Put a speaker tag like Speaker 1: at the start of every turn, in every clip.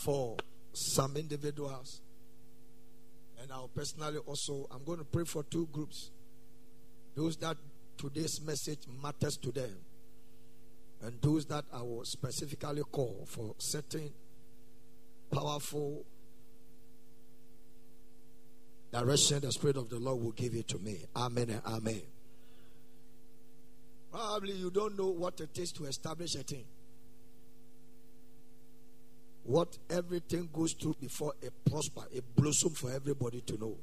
Speaker 1: for some individuals. And I'll personally also, I'm going to pray for two groups. Those that today's message matters to them. And those that I will specifically call for certain powerful direction the Spirit of the Lord will give it to me. Amen and amen. Probably you don't know what it is to establish a thing what everything goes through before it prosper, it blossom for everybody to know.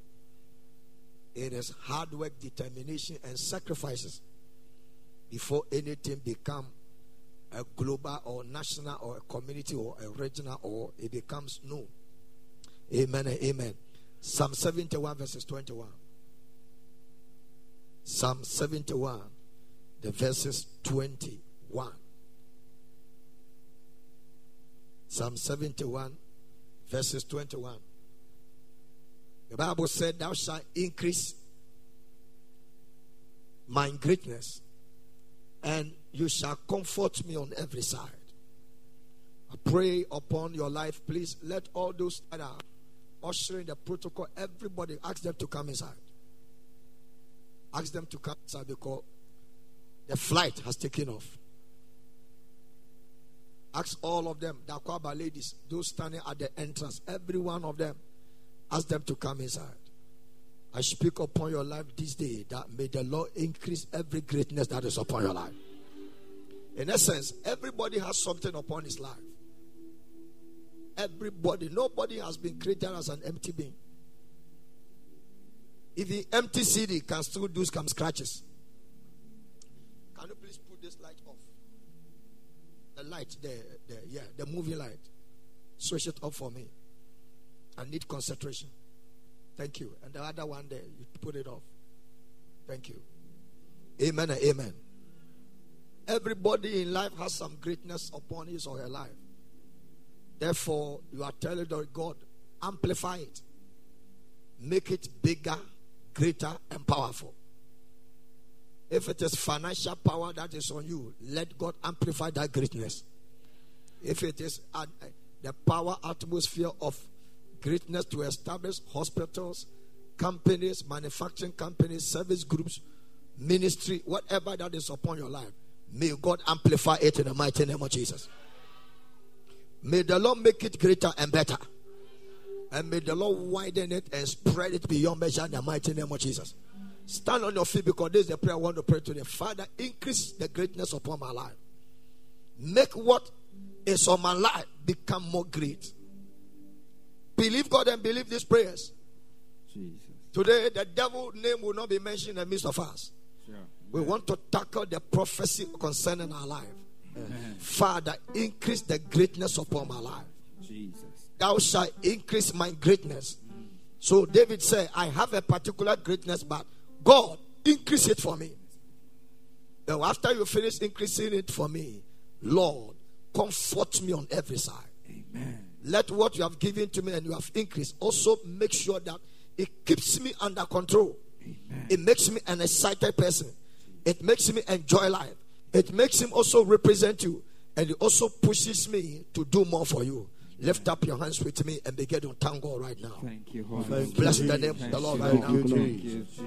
Speaker 1: It is hard work, determination, and sacrifices before anything become a global or national or a community or a regional or it becomes known. Amen amen. Psalm 71 verses 21. Psalm 71, the verses 21. Psalm 71, verses 21. The Bible said, Thou shalt increase my greatness, and you shall comfort me on every side. I pray upon your life. Please let all those that are ushering the protocol, everybody ask them to come inside. Ask them to come inside because the flight has taken off. Ask all of them, the Akwaba ladies, those standing at the entrance, every one of them, ask them to come inside. I speak upon your life this day that may the Lord increase every greatness that is upon your life. In essence, everybody has something upon his life. Everybody, nobody has been created as an empty being. If the empty city can still do some scratches. Can you please put this light off? The light, the, the yeah, the moving light. Switch it off for me. I need concentration. Thank you. And the other one there, you put it off. Thank you. Amen and amen. Everybody in life has some greatness upon his or her life. Therefore, you are telling God, amplify it. Make it bigger, greater, and powerful. If it is financial power that is on you, let God amplify that greatness. If it is uh, the power atmosphere of greatness to establish hospitals, companies, manufacturing companies, service groups, ministry, whatever that is upon your life, may God amplify it in the mighty name of Jesus. May the Lord make it greater and better. And may the Lord widen it and spread it beyond measure in the mighty name of Jesus. Stand on your feet because this is the prayer I want to pray today. Father, increase the greatness upon my life. Make what is on my life become more great. Believe God and believe these prayers. Jesus. Today, the devil name will not be mentioned in the midst of us. Sure. We want to tackle the prophecy concerning our life. Amen. Father, increase the greatness upon my life. Jesus. Thou shalt increase my greatness. So David said, I have a particular greatness, but God, increase it for me. Now, after you finish increasing it for me, Lord, comfort me on every side. Amen. Let what you have given to me and you have increased also make sure that it keeps me under control. Amen. It makes me an excited person. It makes me enjoy life. It makes him also represent you. And it also pushes me to do more for you. Lift up your hands with me and begin to thank God right now. Thank you, Thank Bless the name of the Lord right now.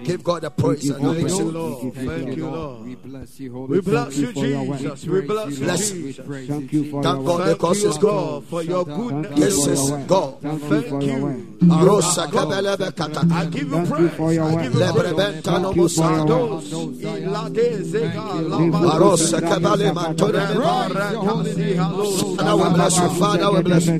Speaker 1: Give God the praise and
Speaker 2: Thank you, Lord. Thank you, Lord. We bless you, Holy We bless you, Jesus. We bless you.
Speaker 1: Thank you for Thank God because it's God
Speaker 2: for your goodness.
Speaker 1: This is God.
Speaker 2: Thank you.
Speaker 1: I
Speaker 2: give you praise. I give you praise.
Speaker 1: Father, we bless you. Father, we bless you. Give you praise. Give you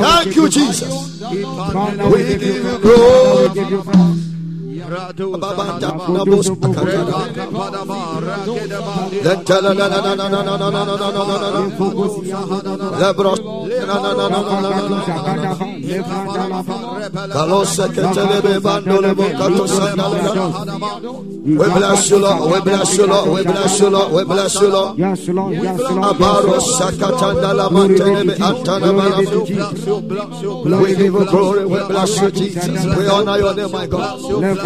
Speaker 1: Thank you Jesus. We give you glory. We bless you, Lord. We bless you, Lord. We bless you, Lord. We bless you, Lord. Yes, Lord. Yes, Lord. Abaro sakatanda la mantelebe antana balabu. We give you glory. We bless you, Jesus. We honor your name, my God.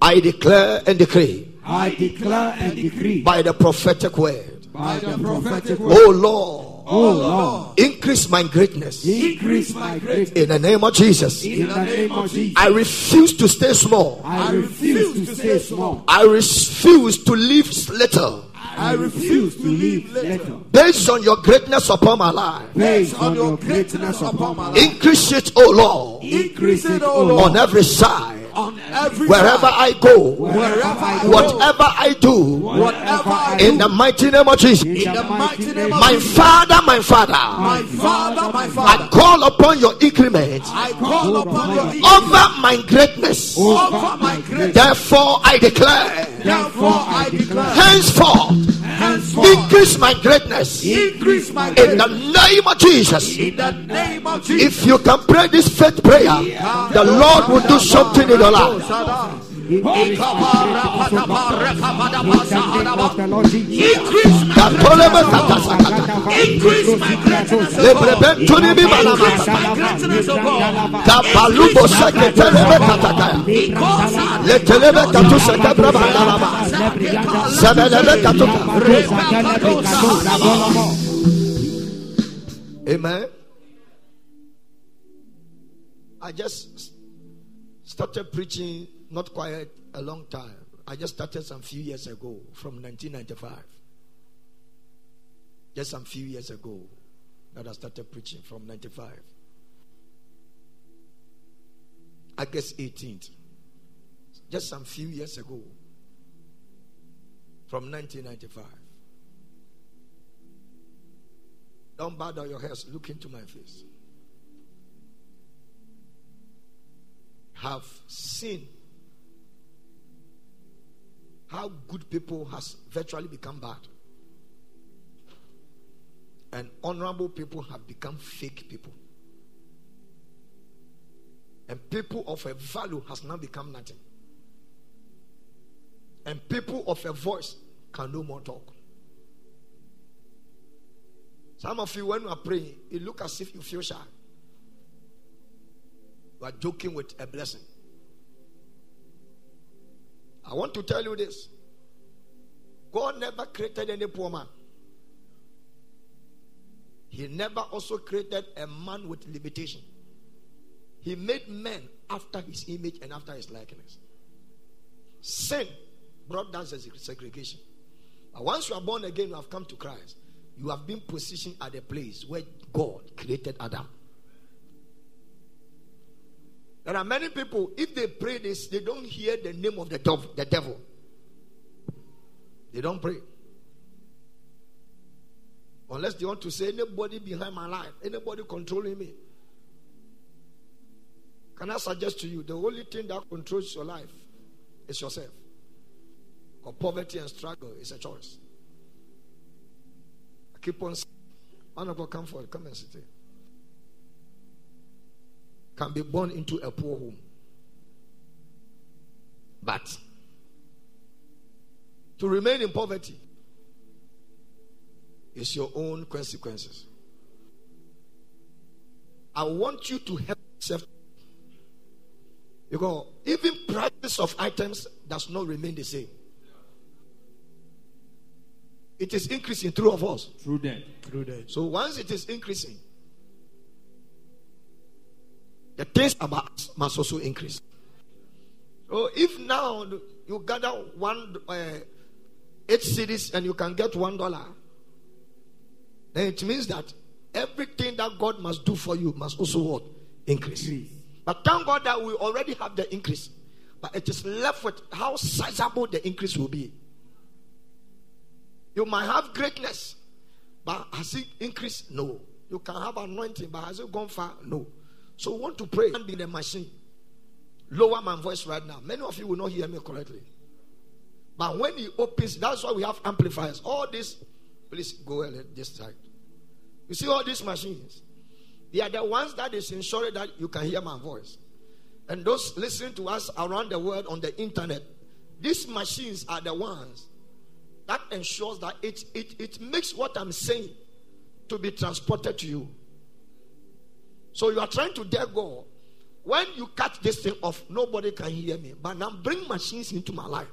Speaker 1: I declare and decree.
Speaker 3: I declare and decree.
Speaker 1: By the prophetic word.
Speaker 3: By the prophetic oh word.
Speaker 1: Oh Lord.
Speaker 3: Oh Lord.
Speaker 1: Increase my greatness.
Speaker 3: Increase my greatness.
Speaker 1: In the name of Jesus.
Speaker 3: In the name of Jesus.
Speaker 1: I refuse to stay small.
Speaker 3: I refuse to stay small.
Speaker 1: I refuse to live little.
Speaker 3: I refuse to live little.
Speaker 1: Based on your greatness upon my life.
Speaker 3: Based on your greatness upon my life.
Speaker 1: Increase it, O Lord.
Speaker 3: Increase it, O Lord.
Speaker 1: On every side.
Speaker 3: On every
Speaker 1: wherever. I go,
Speaker 3: Wherever I go.
Speaker 1: whatever I do,
Speaker 3: Whatever I
Speaker 1: in the mighty name of Jesus.
Speaker 3: In the mighty name of
Speaker 1: My Father, my Father,
Speaker 3: My Father, my
Speaker 1: I call upon your increment
Speaker 3: I call upon your
Speaker 1: over my greatness.
Speaker 3: over my greatness.
Speaker 1: Therefore, I declare,
Speaker 3: Therefore, I declare
Speaker 1: henceforth,
Speaker 3: henceforth
Speaker 1: increase my greatness
Speaker 3: increase my
Speaker 1: in the name of Jesus.
Speaker 3: In the name of Jesus.
Speaker 1: If you can pray this faith prayer, the Lord will do something in your life.
Speaker 3: Increase my
Speaker 1: katasakata.
Speaker 3: increase my greatness. Increase my greatness.
Speaker 1: Amen. I just started preaching not quite a long time. I just started some few years ago from 1995. Just some few years ago that I started preaching from 95. August 18th. Just some few years ago from 1995. Don't down your heads. Look into my face. Have seen how good people has virtually become bad. And honorable people have become fake people. And people of a value has now become nothing. And people of a voice can no more talk. Some of you, when you are praying, it look as if you feel shy. You are joking with a blessing. I want to tell you this God never created any poor man, He never also created a man with limitation. He made men after His image and after His likeness. Sin brought down segregation. But once you are born again, you have come to Christ. You have been positioned at a place where God created Adam. There are many people, if they pray this, they don't hear the name of the devil. The devil. They don't pray. Unless they want to say, anybody behind my life, anybody controlling me. Can I suggest to you, the only thing that controls your life is yourself. Or poverty and struggle is a choice. I keep on saying, man of come forward, come and sit here can be born into a poor home. But to remain in poverty is your own consequences. I want you to help yourself. Because even prices of items does not remain the same. It is increasing through of us.
Speaker 3: Through them. Through them.
Speaker 1: So once it is increasing, the things about us must also increase. So if now you gather one uh, eight cedis and you can get one dollar, then it means that everything that God must do for you must also what increase.
Speaker 3: increase.
Speaker 1: But thank God that we already have the increase, but it is left with how sizable the increase will be. You might have greatness, but has it increased? No. You can have anointing, but has it gone far? No. So we want to pray and be the machine. Lower my voice right now. Many of you will not hear me correctly. But when he opens, that's why we have amplifiers. All this, please go ahead this side. You see all these machines? They are the ones that is ensuring that you can hear my voice. And those listening to us around the world on the internet, these machines are the ones that ensures that it, it, it makes what I'm saying to be transported to you. So you are trying to dare God. When you cut this thing off, nobody can hear me. But now bring machines into my life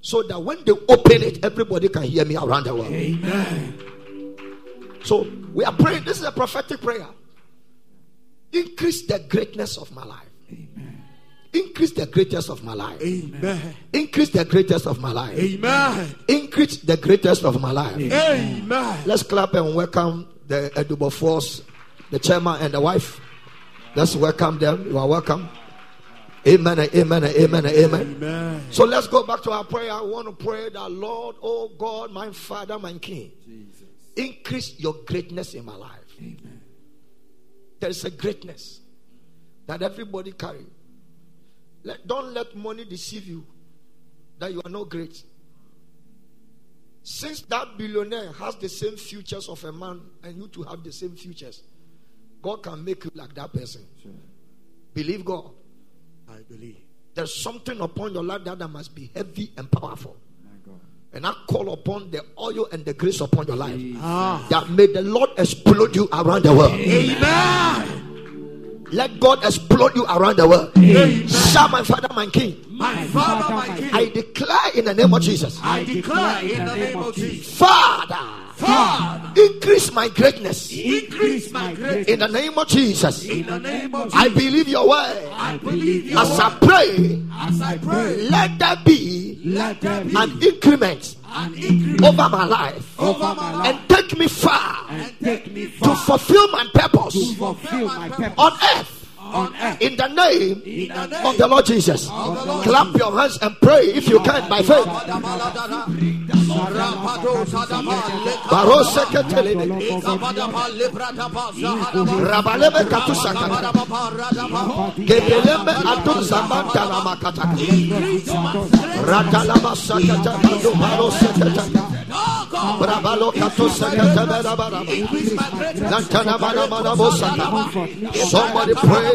Speaker 1: so that when they open it, everybody can hear me around the world.
Speaker 3: Amen.
Speaker 1: So we are praying. This is a prophetic prayer. Increase the greatness of my life.
Speaker 3: Amen.
Speaker 1: Increase the greatest of my life.
Speaker 3: Amen.
Speaker 1: Increase the greatest of my life.
Speaker 3: Amen.
Speaker 1: Increase the greatest of my life.
Speaker 3: Amen.
Speaker 1: Let's clap and welcome the Edubo Force the chairman and the wife. Let's welcome them. You are welcome. Amen. Amen. Amen. Amen.
Speaker 3: amen.
Speaker 1: So let's go back to our prayer. I want to pray that Lord, oh God, my Father, my King, Jesus. increase your greatness in my life.
Speaker 3: Amen.
Speaker 1: There is a greatness that everybody carry. Let, don't let money deceive you that you are not great. Since that billionaire has the same futures of a man, and you to have the same futures, God can make you like that person.
Speaker 3: Sure.
Speaker 1: Believe God.
Speaker 3: I believe.
Speaker 1: There's something upon your life that, that must be heavy and powerful. And I call upon the oil and the grace upon your life.
Speaker 3: Ah.
Speaker 1: That may the Lord explode you around the world.
Speaker 3: Amen.
Speaker 1: Let God explode you around the world.
Speaker 3: Amen.
Speaker 1: Shout, my Father, my King.
Speaker 3: My Father, my King.
Speaker 1: I declare in the name of Jesus.
Speaker 3: I declare in the name of Jesus.
Speaker 1: Father.
Speaker 3: God.
Speaker 1: Increase my greatness.
Speaker 3: Increase my greatness.
Speaker 1: In the name of Jesus.
Speaker 3: In the name of Jesus.
Speaker 1: I believe your word.
Speaker 3: I believe your
Speaker 1: As
Speaker 3: word.
Speaker 1: I pray.
Speaker 3: As I pray.
Speaker 1: Let there be.
Speaker 3: Let that be
Speaker 1: an increment.
Speaker 3: An increment
Speaker 1: over my life.
Speaker 3: Over my life.
Speaker 1: And take me far.
Speaker 3: And take me far.
Speaker 1: To fulfill my purpose.
Speaker 3: To fulfill my purpose.
Speaker 1: On earth in the name, of the Lord Jesus. Clap your hands and pray if you can by faith. Somebody pray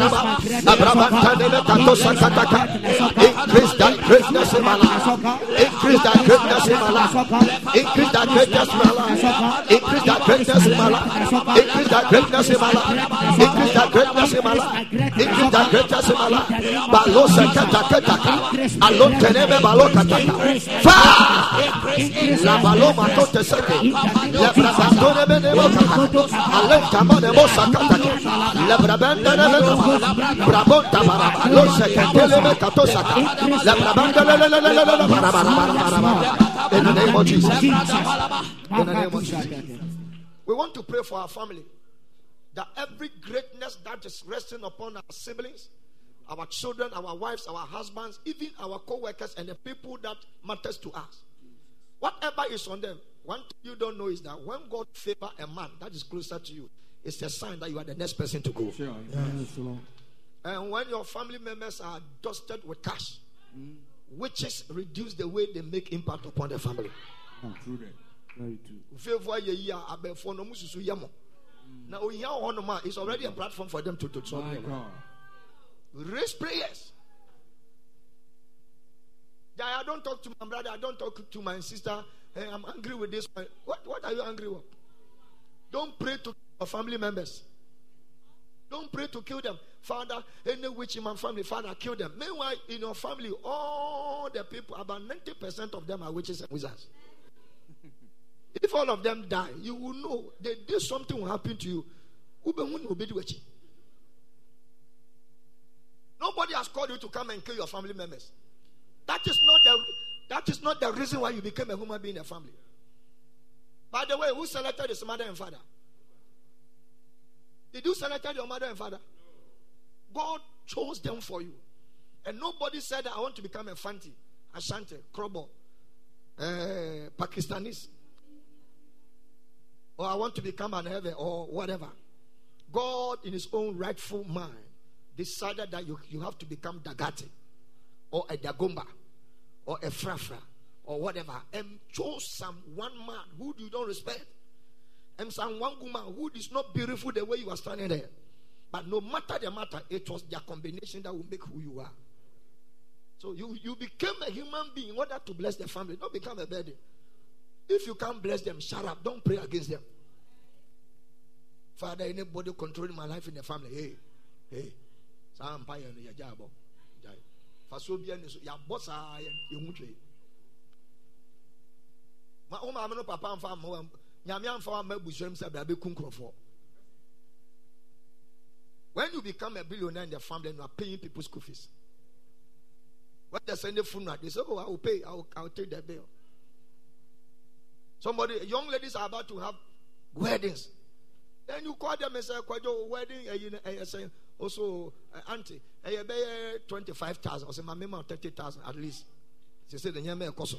Speaker 1: Increase
Speaker 2: that greatness in my life. Increase that greatness in my life. Increase that greatness in my life. Increase that greatness in my life. Increase that greatness in my life. Increase that greatness in my life. Increase
Speaker 1: the greatest in my life. Alon tenebe. La seke. Le brabandone bene boka. Alen tamane bosa kata. Le brabanda ne bene. We want to pray for our family that every greatness that is resting upon our siblings, our children, our wives, our husbands, even our co-workers and the people that matters to us, whatever is on them, one thing you don't know is that when God favor a man that is closer to you, it's a sign that you are the next person to go.
Speaker 4: Sure. Yes,
Speaker 1: And when your family members are dusted with cash, witches reduce the way they make impact upon the family.
Speaker 4: Oh, true that. Very true.
Speaker 1: Favor ye yi a abɛɛfoɔ no ɔmo susu yɛ mo. Na ohia wɔ hɔnom a it's already a platform for them to to
Speaker 4: God.
Speaker 1: Raise prayers. I don't talk to my brother. I don't talk to my sister. Hey, I'm angry with this. What, what are you angry with? Don't pray to your family members. Don't pray to kill them. Father, any witch in my family, Father, kill them. Meanwhile, in your family, all the people, about 90% of them are witches and wizards. If all of them die, you will know that this something will happen to you. Ube will be doing. Nobody has called you to come and kill your family members. That is not the that is not the reason why you became a human being in a family. By the way, who selected his mother and father? Did you select your mother and father? God chose them for you. And nobody said, I want to become a Fanti, Ashanti, Krobo, uh, Pakistanis, or I want to become an Heaven, or whatever. God, in His own rightful mind, decided that you, you have to become Dagati, or a Dagomba, or a Frafra, or whatever, and chose some one man who you don't respect, and some one woman who is not beautiful the way you are standing there. But no matter the matter, it was their combination that will make who you are. So you, you became a human being in order to bless the family, not become a burden. If you can't bless them, shut up. Don't pray against them. Father, anybody controlling my life in the family, hey, hey, saa mpa yɛn no yɛgya abɔ gyae fa so bia ne so yɛabɔ saa yɛ- yɛhu ma wo no papa wa when you become a billionaire in the family and you are paying people's school fees when they send a funeral they say oh I will pay I will, I will take the bill. Somebody young ladies are about to have weddings. Then you call them and say kwajo wedding eh, you know, eh, say also auntie eh, you pay 25000 or say my mema 30000 at least. She said the nyame ekoso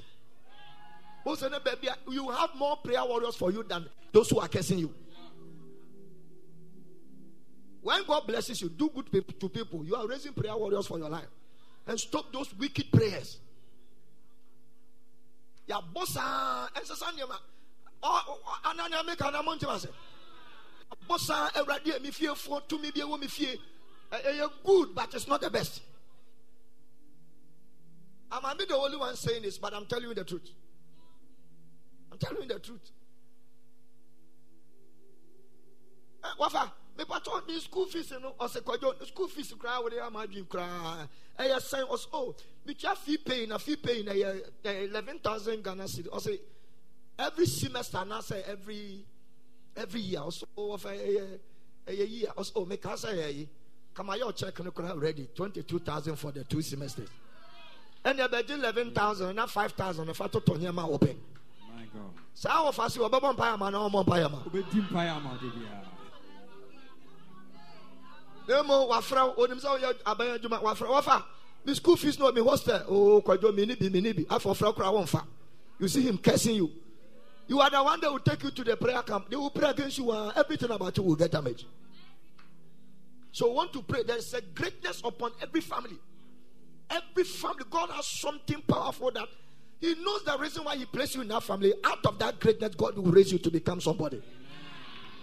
Speaker 1: you have more prayer warriors for you than those who are cursing you. When God blesses you, do good to people. You are raising prayer warriors for your life. And stop those wicked prayers. Ya bossa. Bossa, Awurade, mi fie fo, tumi bi ɛwɔ mi fie. Ɛ- good, but it's not the best. I might be the only one saying this, but I'm telling you the truth. Telling the truth. Eh, wafa mepatɔ mi school fees no ɔsɛ kɔjɔ school fees koraa wɔde ama adwin eh, koraa ɛyɛ sɛn ɔsɛ o oh, mitua fee pay na fee pay na yɛ eleven thousand ghana cedi ɔsɛ every semester anaasɛ every every year ɔsɛ o wɔfɛ ɛyɛ ɛyɛ year ɔsɛ o oh, meka sɛ ɛyɛ yi kama yɛ ɔkyɛk no koraa ready twenty two thousand for the two semesters ɛnna ɛbɛgye eleven thousand na five thousand ɛfa totɔ nneɛma a wɔpɛ
Speaker 4: My God.
Speaker 1: Saa wɔfa se wɔbɛbɔ mpaeɛ ama na ɔmɔ mpaeɛ ma
Speaker 4: Obedi mpaeɛ ama
Speaker 1: na mmom wafrɛ onim sɛ woyɛ abɛn adwuma wafrɛ wɔfa. Me school fees no me hostel. Oh kwadwo me ni bi me ni bi afɔ frɛ koraa wɔmfa. You see him cursing you. You are the one that will take you to the prayer camp. They will pray against you ah, and everything about you will get damaged. So want to pray. There is a greatness upon every family. Every family god has something powerful that he knows the reason why he placed you in that family out of that greatness god will raise you to become somebody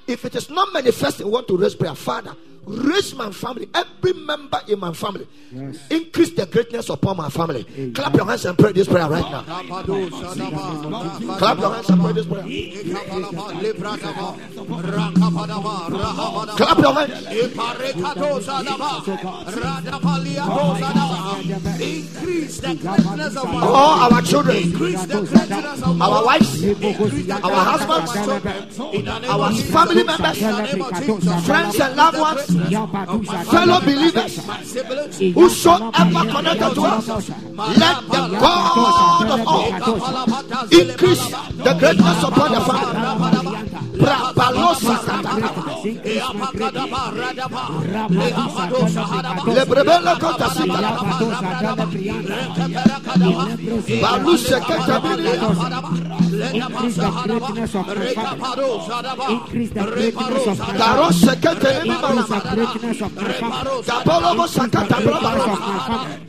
Speaker 1: if it is not manifest, you want to raise prayer. Father, raise my family, every member in my family.
Speaker 4: Yes.
Speaker 1: Increase the greatness upon my family. Clap your hands and pray this prayer right now. Clap your hands and pray this prayer.
Speaker 2: Ikabalaba, Lebradaba, Rakaba,
Speaker 1: Clap your hands.
Speaker 2: Increase the greatness of my
Speaker 1: All our children,
Speaker 2: Increase the greatness of
Speaker 1: our wives, our husbands,
Speaker 2: In the name
Speaker 1: our family members,
Speaker 2: In the name of Jesus.
Speaker 1: friends and loved ones, fellow believers, whosoever connected to us, let the God of all increase the greatness upon the. Brabalosa lebrebele
Speaker 3: Increase the greatness of my family. Increase the greatness of my
Speaker 1: darose
Speaker 3: family.
Speaker 1: ketelemi
Speaker 3: Increase
Speaker 1: balama
Speaker 3: the greatness of my family.
Speaker 1: gabolobo sakata
Speaker 3: Greatness of
Speaker 1: brabalo
Speaker 3: my family.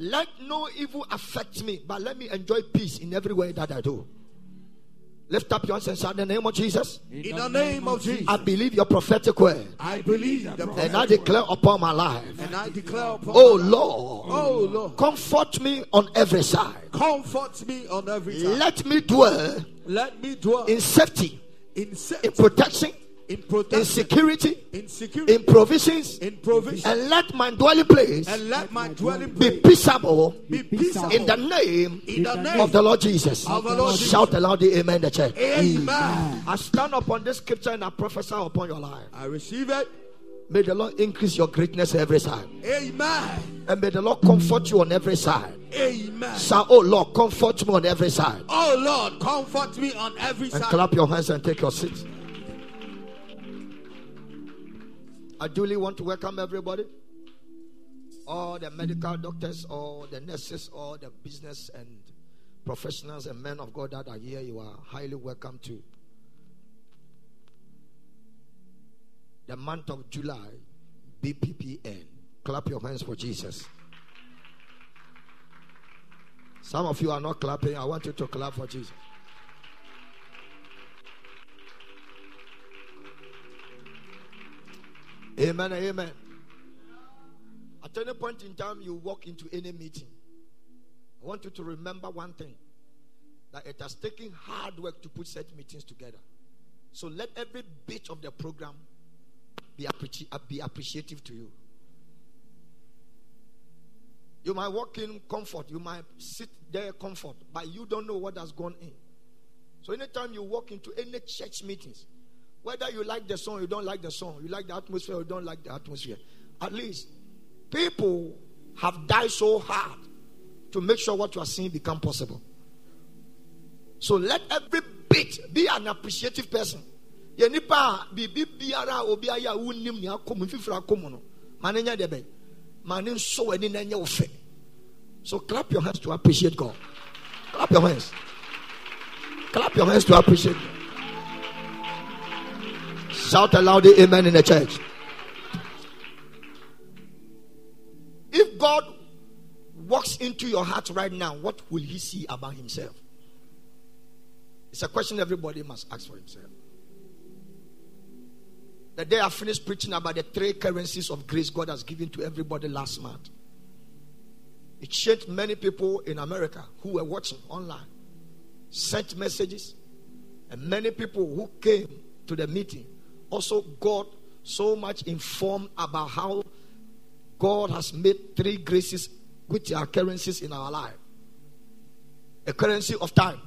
Speaker 1: Let no evil affect me, but let me enjoy peace in every way that I do. Lift up your hands and shout in the name of Jesus.
Speaker 2: In the name of Jesus.
Speaker 1: I believe your prophetic word,
Speaker 2: I believe the
Speaker 1: and. I declare upon my life.
Speaker 2: And I declare upon
Speaker 1: Oh Lord,
Speaker 2: Oh Lord,
Speaker 1: comfort me on every side.
Speaker 2: comfort me on every side.
Speaker 1: Let me dwell
Speaker 2: Let me dwell
Speaker 1: in safety,
Speaker 2: in
Speaker 1: in protection,
Speaker 2: in
Speaker 1: in security,
Speaker 2: in security,
Speaker 1: in provisions,
Speaker 2: in provision,
Speaker 1: and let my dwelling place
Speaker 2: and let my dwelling
Speaker 1: be peaceable
Speaker 2: be peaceable
Speaker 1: in the name
Speaker 2: in the name
Speaker 1: of the Lord Jesus.
Speaker 2: Of the Lord Jesus.
Speaker 1: Shout aloud the amen the church.
Speaker 2: Amen.
Speaker 1: I stand upon this scripture and I prophesy upon your life.
Speaker 2: I receive it.
Speaker 1: May the Lord increase your greatness every side.
Speaker 2: Amen.
Speaker 1: And may the Lord comfort you on every side.
Speaker 2: Amen.
Speaker 1: Shout, oh Lord, comfort me on every side.
Speaker 2: Oh Lord, comfort me on every
Speaker 1: And
Speaker 2: side.
Speaker 1: clap your hands and take your seat. I duly want to welcome everybody. All the medical doctors, all the nurses, all the business and professionals and men of God that are here, you are highly welcome to the month of July, BPPN. Clap your hands for Jesus. Some of you are not clapping. I want you to clap for Jesus. Amen. Amen. At any point in time you walk into any meeting, I want you to remember one thing that it has taken hard work to put such meetings together. So let every bit of the program be, appreci- uh, be appreciative to you. You might walk in comfort, you might sit there comfort, but you don't know what has gone in. So anytime you walk into any church meetings, whether you like the song, you don't like the song, you like the atmosphere, you don't like the atmosphere, at least people have died so hard to make sure what you are seeing become possible. So let every bit be an appreciative person. Yɛ nipa a biara a obi ayɛ a wonim nea akɔ mu mfifiri akɔ mu no ma so clap your hands to appreciate God. Clap your hands. Clap your hands to appreciate God shout aloud the amen in the church. If God walks into your heart right now what will he see about himself? It's a question everybody must ask for himself. The day I finished preaching about the three currencies of grace God has given to everybody last month, it changed many people in America who were watching online, sent messages, and many people who came to the meeting also got so much informed about how God has made three graces which are currencies in our life. A currency of time.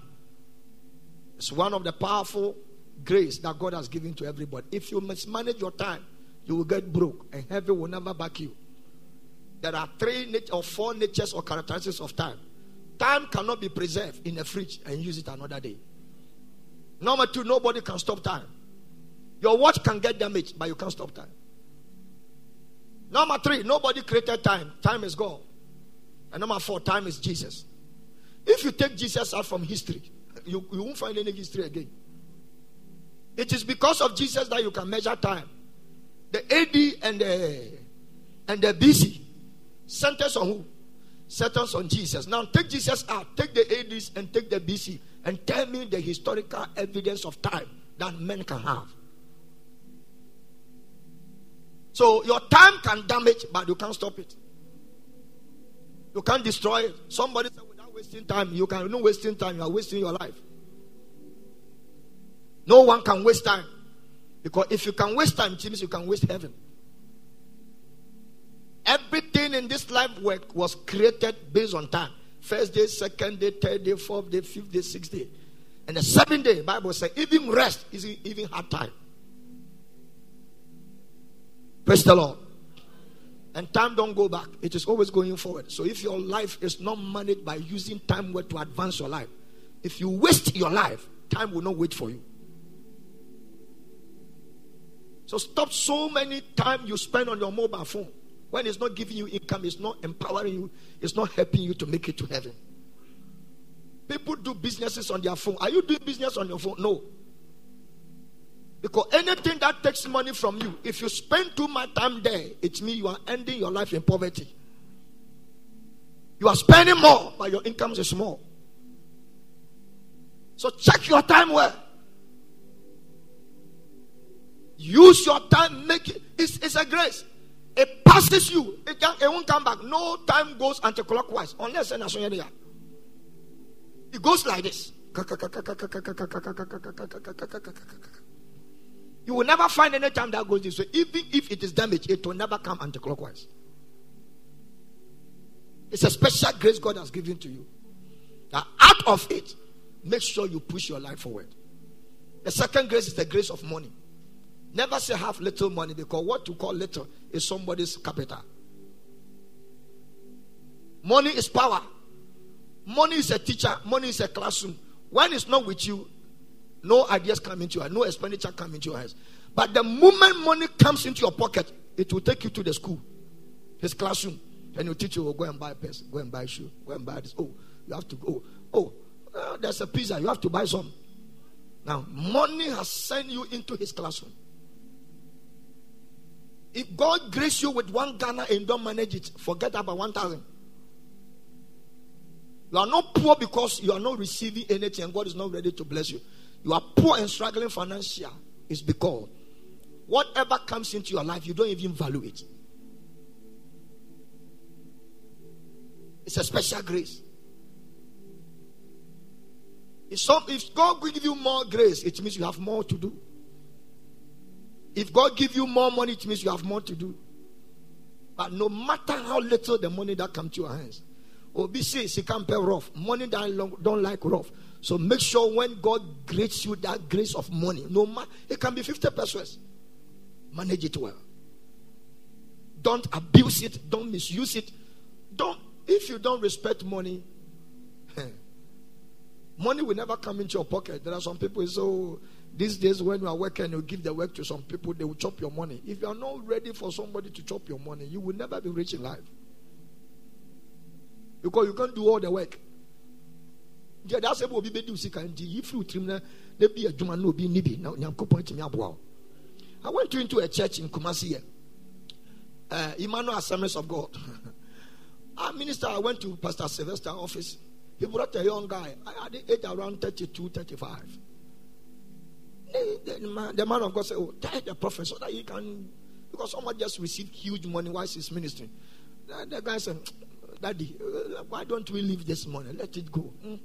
Speaker 1: It's one of the powerful grace that God has given to everybody. If you mismanage your time, you will get broke and heaven will never back you. There are three nat- or four natures or characteristics of time. Time cannot be preserved in a fridge and use it another day. Number two, nobody can stop time. Your watch can get damaged, but you can't stop time. Number three, nobody created time. Time is God. And number four, time is Jesus. If you take Jesus out from history, you, you won't find any history again. It is because of Jesus that you can measure time. the AD and the and the BC centers on who? Centers on Jesus. Now take Jesus out, take the ADs and take the BC, and tell me the historical evidence of time that men can have. So your time can damage, but you can't stop it. You can't destroy it. Somebody said without wasting time, you can no wasting time, you are wasting your life. No one can waste time. Because if you can waste time, it means you can waste heaven. Everything in this life work was created based on time. First day, second day, third day, fourth day, fifth day, sixth day. And the seventh day, Bible says, even rest is even hard time. Praise the Lord. And time don't go back. It is always going forward. So if your life is not managed by using time well to advance your life, if you waste your life, time will not wait for you. So stop so many time you spend on your mobile phone when it's not giving you income, it's not empowering you, it's not helping you to make it to heaven. People do businesses on their phone. Are you doing business on your phone? No. Because anything that takes money from you, if you spend too much time there, it means you are ending your life in poverty. You are spending more, but your income is small. So check your time well. Use your time, make it. It's, it's a grace. It passes you. It, can, it won't come back. No time goes anti-clockwise unless it goes like this. You will never find any time that goes this way. Even if it is damaged, it will never come anti-clockwise. It's a special grace God has given to you. Now, out of it, make sure you push your life forward. The second grace is the grace of money. Never say have little money because what you call little is somebody's capital. Money is power. Money is a teacher. Money is a classroom. When it's not with you, no ideas come into your no expenditure come into your hands. But the moment money comes into your pocket, it will take you to the school, his classroom, and your teacher oh, go and buy a purse, go and buy a shoe, go and buy this. Oh, you have to go. Oh, uh, there's a pizza, you have to buy some. Now, money has sent you into his classroom. If God grace you with one Ghana and don't manage it, forget about 1,000. You are not poor because you are not receiving anything and God is not ready to bless you you are poor and struggling financially is because whatever comes into your life, you don't even value it. It's a special grace. If, some, if God will give you more grace, it means you have more to do. If God give you more money, it means you have more to do. But no matter how little the money that comes to your hands, OBC, she can't pay rough. Money that don't like rough. So make sure when God grants you that grace of money, no matter it can be 50 pesewas, manage it well. Don't abuse it, don't misuse it. Don't if you don't respect money, eh, money will never come into your pocket. There are some people so oh, these days when you are working, you give the work to some people, they will chop your money. If you are not ready for somebody to chop your money, you will never be rich in life. Because you can't do all the work deɛ da sɛ obi bɛdi sika nti yi firi tirim na na bi adwuma na obi ni bi na nyankopɔn tumi aboa wo. I went into a church in kumasi here. Uh, emmanuel assemblies of god. Our minister i went to pastor sylvester office. He brought a young guy. I had age around 32 35 the, the, the man of god said oh tell the prophet so that he can because someone just received huge money while he's ministering. The, the guy said daddy why don't we leave this money? Let it go. Mm.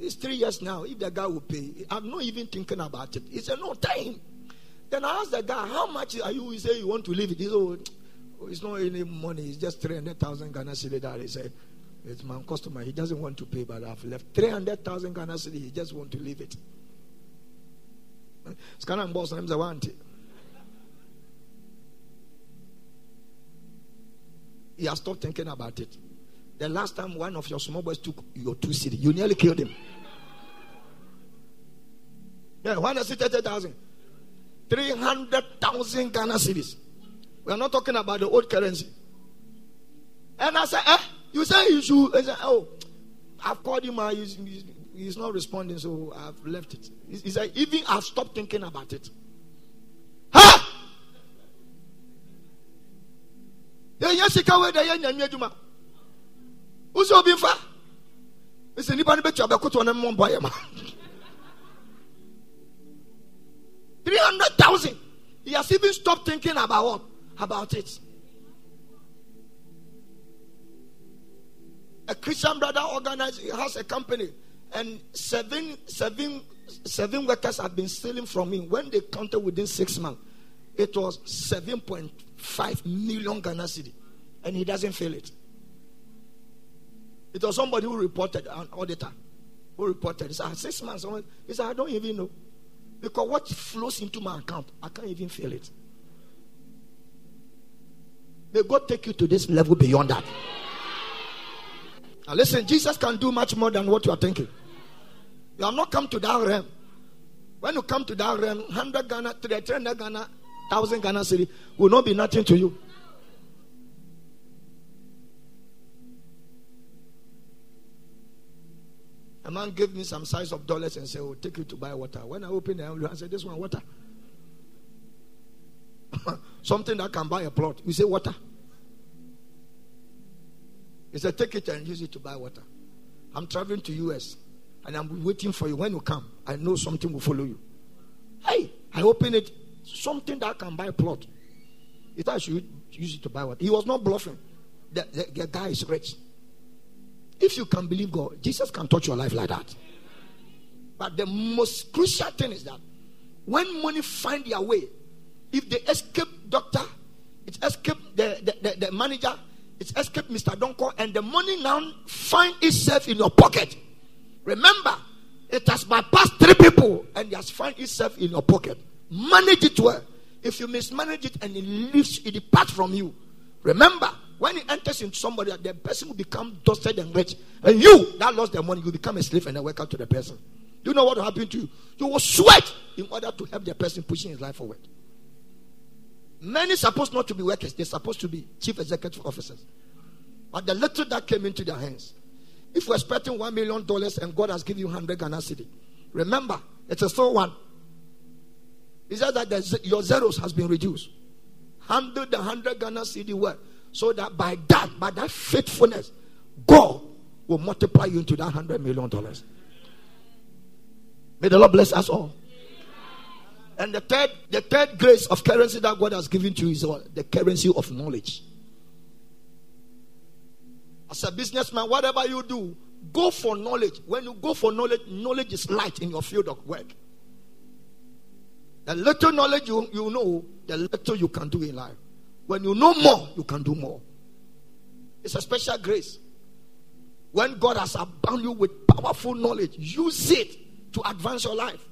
Speaker 1: It's three years now. If the guy will pay, I'm not even thinking about it. He said, No time. Then I asked the guy, How much are you? He said, You want to leave it? He said, oh, oh, It's not any money. It's just 300,000 Ghana cedi that he said. It's my customer. He doesn't want to pay, but I've left 300,000 Ghana cedi. He just want to leave it. Scanner boss, I'm the one. He has stopped thinking about it. The last time one of your small boys took your two cedi, you nearly killed him. Yeah, one is 30,000. 300,000 Ghana cedis. We are not talking about the old currency. And I said, eh, you say you should. I said, oh, I've called him, uh, he's, he's, not responding, so I've left it. He said, even I've stopped thinking about it. Ha! Yɛnya nwa adwuma wo sɛ obi mfa ɛsɛ nnipa no bɛtua bɛkotoɔ no mmɔ ma. 300,000 he has even stopped thinking about what? About it. A Christian brother organized he has a company, and seven seven seven workers have been stealing from him. When they counted within six months, it was seven point five million Ghana cedi, and he doesn't feel it. It was somebody who reported an auditor who reported. He said ah, six months. He said I don't even know because what flows into my account, I can't even feel it. May God take you to this level beyond that. Now listen, Jesus can do much more than what you are thinking. You have not come to that realm. When you come to that realm, 100 Ghana, 300 Ghana, 1000 Ghana cedi will not be nothing to you. Man gave me some size of dollars and said, "Oh, take you to buy water." When I opened the envelope, I said, "This one water." Something that can buy a plot. You say water. He said, Take it and use it to buy water. I'm traveling to US and I'm waiting for you. When you come, I know something will follow you. Hey, I open it, something that can buy a plot. He thought I should use it to buy water. He was not bluffing. The, the, the guy is rich. If you can believe God, Jesus can touch your life like that. But the most crucial thing is that when money find their way, if they escape doctor, it escape the, the, the, the manager, it's escape Mr. Donko, and the money now find itself in your pocket. Remember, it has bypassed three people and it has find itself in your pocket. Manage it well. If you mismanage it and it leaves, it departs from you. Remember, when it enters into somebody, the person will become dusted and rich. And you that lost the money, you become a slave and a worker to the person. Do you know what will happen to you? You will sweat in order to help the person pushing his life forward. Many supposed not to be workers, they're supposed to be chief executive officers. But the little that came into their hands, if we're expecting one million dollars and God has given you hundred Ghana cedi, remember it's a still one. He said that the, your zeros has been reduced. Handle the hundred Ghana cedi well, so that by that, by that faithfulness, God will multiply you into that hundred million dollars. May the Lord bless us all. And the third, the third grace of currency that God has given to you is? The currency of knowledge. As a businessman, whatever you do, go for knowledge. When you go for knowledge, knowledge is light in your field of work. The little knowledge you, you know, the little you can do in life. When you know more, you can do more. It's a special grace. When God has abound you with powerful knowledge, use it to advance your life.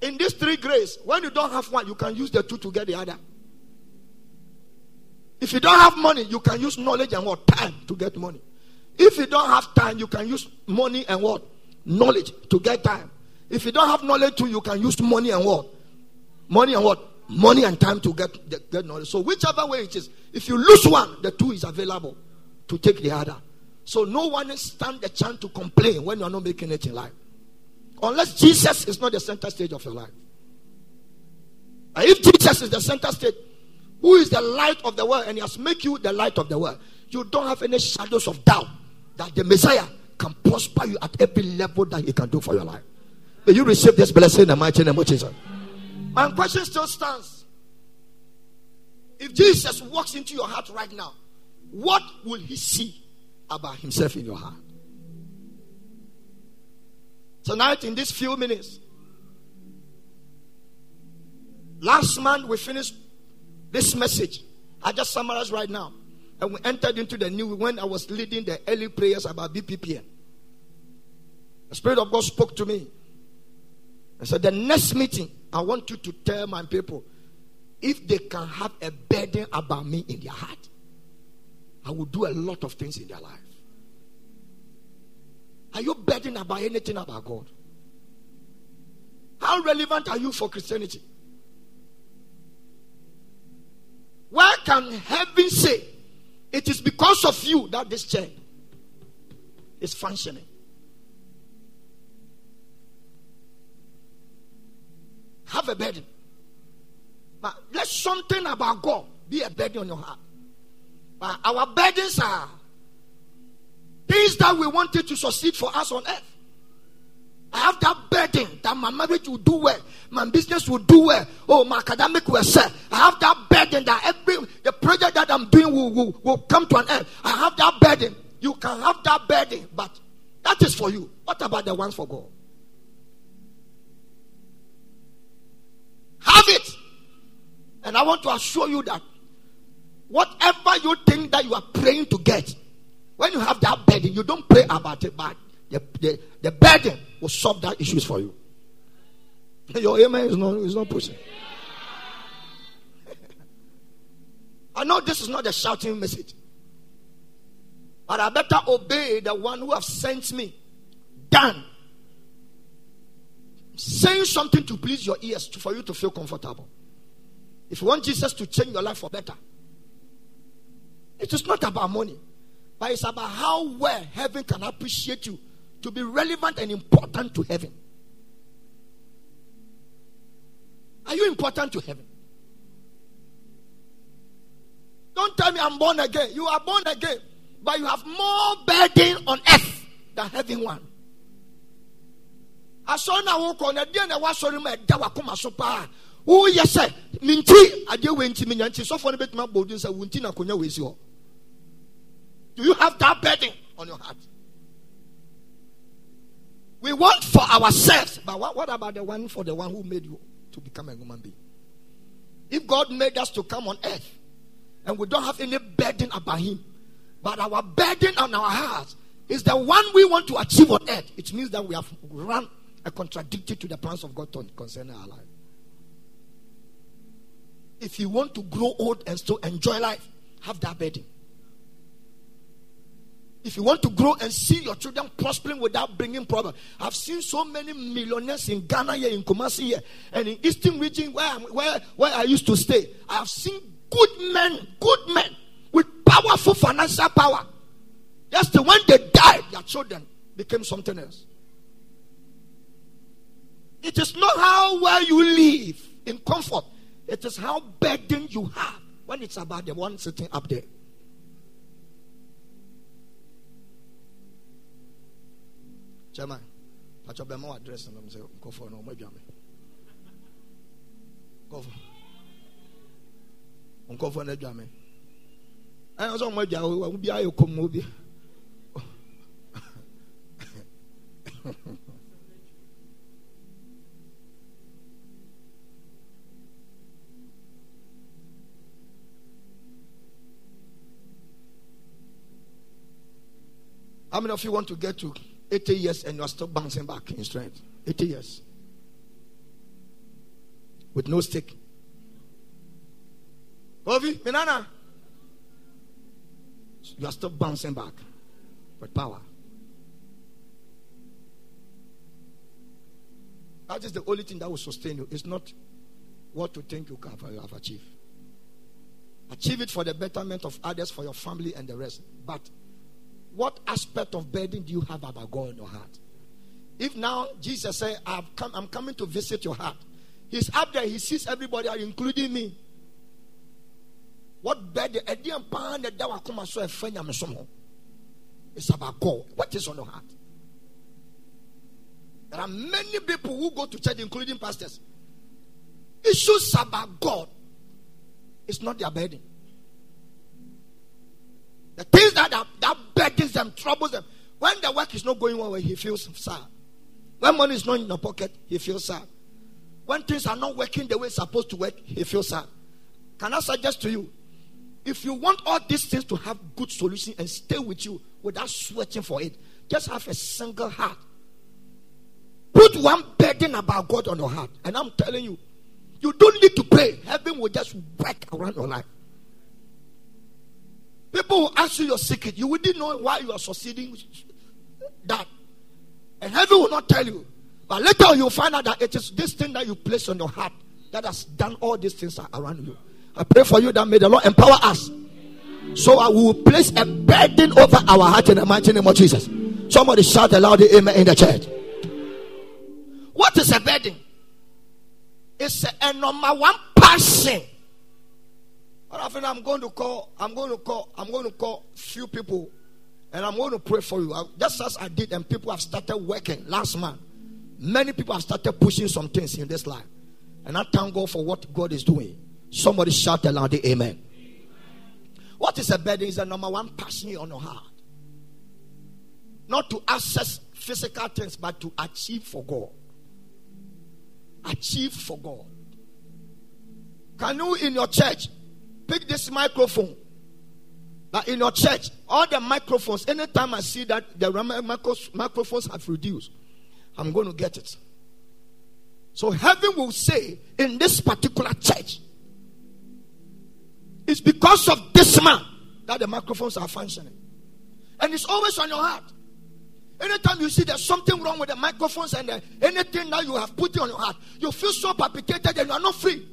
Speaker 1: In these three grace, when you don't have one, you can use the two to get the other. If you don't have money, you can use knowledge and what? Time to get money. If you don't have time, you can use money and what? Knowledge to get time. If you don't have knowledge too, you can use money and what? Money and what? Money and time to get, get, knowledge. So whichever way it is, if you lose one, the two is available to take the other. So no one stand the chance to complain when you are not making it in life. Unless Jesus is not the center stage of your life. And if Jesus is the center stage, who is the light of the world and he has made you the light of the world, you don't have any shadows of doubt that the Messiah can prosper you at every level that he can do for your life. May you receive this blessing in the mighty name of Jesus. My question still stands. If Jesus walks into your heart right now, what will he see about himself in your heart? Tonight, in these few minutes, last month we finished this message. I just summarized right now. And we entered into the new when I was leading the early prayers about BPPN. The Spirit of God spoke to me. and said, The next meeting, I want you to tell my people if they can have a burden about me in their heart, I will do a lot of things in their life. Are you burdened about anything about God? How relevant are you for Christianity? Why can heaven say it is because of you that this chair is functioning? Have a burden. But let something about God be a burden on your heart. But our burdens are things that we wanted to succeed for us on earth. I have that burden that my marriage will do well, my business will do well, oh, my academic will sell. I have that burden that every the project that I'm doing will, will, will come to an end. I have that burden. You can have that burden, but that is for you. What about the ones for God? Have it. And I want to assure you that whatever you think that you are praying to get, when you have that burden, you don't pray about it, but the, the, the burden will solve that issues for you. Your amen is not, is not pushing. I know this is not a shouting message. But I better obey the one who have sent me. Done. Saying something to please your ears to, for you to feel comfortable. If you want Jesus to change your life for better, it is not about money, but it's about how well heaven can appreciate you to be relevant and important to heaven. Are you important to heaven? Don't tell me I'm born again. You are born again, but you have more burden on earth than heaven one. Asɔre na na deɛ na wasɔre ma ɛda wakoma so paa. Woyɛ sɛ menti adeɛ wei nti menya nti. Sɔfoɔ no bɛtumi abɔ odin sɛ wo nti na akonnwa wei hɔ. Do you have that burden on your heart? We want for ourselves but what, what about the one for the one who made you to become a human being? If god made us to come on earth and we don't have any burden about him but our burden on our hearts is the one we want to achieve on earth it means that we have run a contradictory to the plans of God concerning our life. If you want to grow old and still enjoy life, have that burden. If you want to grow and see your children prospering without bringing problems, I've seen so many millionaires in Ghana here, in Kumasi here, and in Eastern region where, I'm, where, where I used to stay. I have seen good men, good men with powerful financial power. Just when they died, their children became something else. It is not how well you live in comfort. It is how burden you have when it's about the one sitting up there. Chairman, Pacho Bemo address and I'm saying, go for no, maybe I'm Go for. For no, Jamie. I was on my job, I will be a come How many of you want to get to 80 years and you are still bouncing back in strength? 80 years. With no stick. Kofi, Minana. You are still bouncing back with power. That is the only thing that will sustain you. It's not what you think you have achieved. Achieve it for the betterment of others, for your family, and the rest. But what aspect of burden do you have about God in your heart? If now Jesus said, come, I'm coming to visit your heart, he's up there, he sees everybody, including me. What burden? It's about God. What is on your heart? There are many people who go to church, including pastors. Issues about God. It's not their burden. The things that, that burdens them, troubles them. When the work is not going well, he feels sad. When money is not in your pocket, he feels sad. When things are not working the way it's supposed to work, he feels sad. Can I suggest to you, if you want all these things to have good solution and stay with you without sweating for it, just have a single heart. Put one burden about God on your heart. And I'm telling you, you don't need to pray. Heaven will just work around your life. People will ask you your secret. You wouldn't know why you are succeeding that. And heaven will not tell you. But later you'll find out that it is this thing that you place on your heart that has done all these things around you. I pray for you that may the Lord empower us. So I will place a burden over our heart in the mighty name of Jesus. Somebody shout aloud the amen in the church. What is a burden? It's a, a number one passion But think I'm going to call, I'm going to call, I'm going to call few people and I'm going to pray for you. Just as I did, and people have started working last month. Many people have started pushing some things in this life. And I thank God for what God is doing. Somebody shout aloud, Amen. amen. What is a burden? Is the number one passion on your heart. Not to access physical things, but to achieve for God. Achieve for God. Can you in your church pick this microphone? But in your church, all the microphones, anytime I see that the microphones have reduced, I'm going to get it. So heaven will say in this particular church, it's because of this man that the microphones are functioning. And it's always on your heart. Anytime you see there's something wrong with the microphones and the, anything that you have put on your heart, you feel so palpitated and you are not free.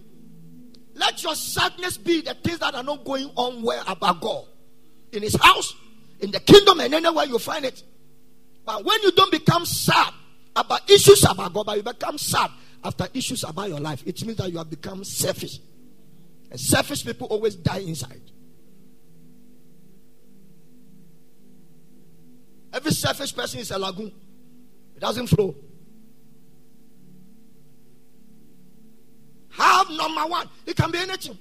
Speaker 1: Let your sadness be the things that are not going on well about God. In his house, in the kingdom, and anywhere you find it. But when you don't become sad about issues about God, but you become sad after issues about your life, it means that you have become selfish. And selfish people always die inside. Every selfish person is a lagoon, it doesn't flow. Have number one, it can be anything.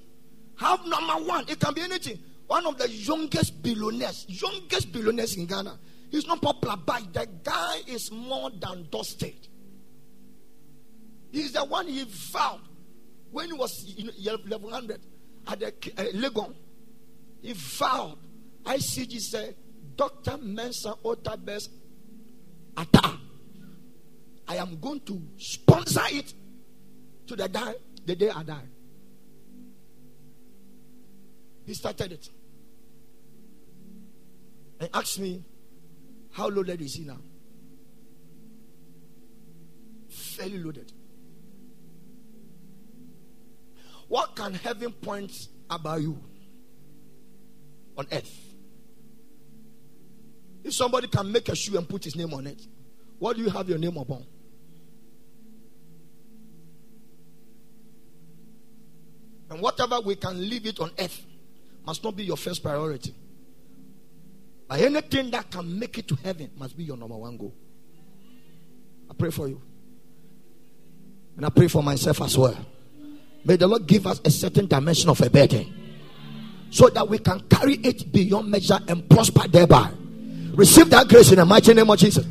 Speaker 1: Have number one, it can be anything. One of the youngest billionaires, youngest billionaires in Ghana. He's not popular, but the guy is more than dusted. He's the one he vowed when he was in 1100 at the uh, Legon. He vowed, ICGC, Dr. Mensa Otabil's Ata. I am going to sponsor it to the die the day I die. He started it. And asked me, How loaded is he now? Fairly loaded. What can heaven point about you on earth? If somebody can make a shoe and put his name on it, what do you have your name upon? And whatever we can leave it on earth must not be your first priority. But anything that can make it to heaven must be your number one goal. I pray for you. And I pray for myself as well. May the Lord give us a certain dimension of a burden so that we can carry it beyond measure and prosper thereby. Receive that grace in the mighty name of Jesus.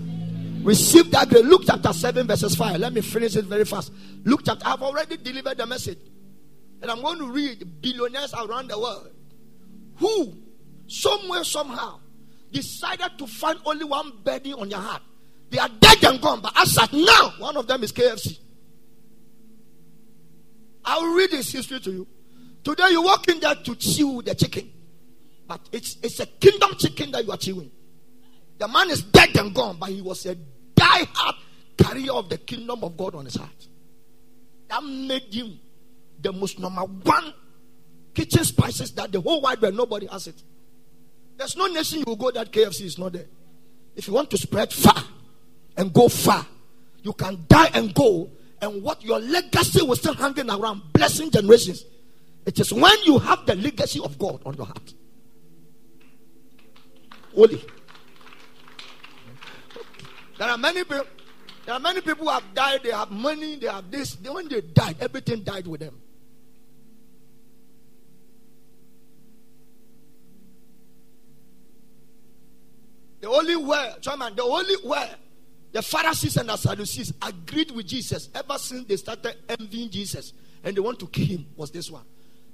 Speaker 1: Receive that grace. Luke chapter 7, verses 5. Let me finish it very fast. Luke chapter, I've already delivered the message. And I'm going to read billionaires around the world who, somewhere, somehow, decided to find only one burden on your heart. They are dead and gone, but as at now, one of them is KFC. I will read his history to you. Today, you walk in there to chew the chicken, but it's, it's a kingdom chicken that you are chewing. The man is dead and gone, but he was a die-hard carrier of the kingdom of God on his heart. That made him the most number one kitchen spices that the whole wide world nobody has it. There's no nation you go that KFC is not there. If you want to spread far and go far, you can die and go, and what your legacy will still hanging around, blessing generations. It is when you have the legacy of God on your heart. Holy. There are many people. There are many people who have died. They have money. They have this. When they died, everything died with them. The only way, Chairman, the only way the Pharisees and the Sadducees agreed with Jesus ever since they started envying Jesus and they want to kill him was this one.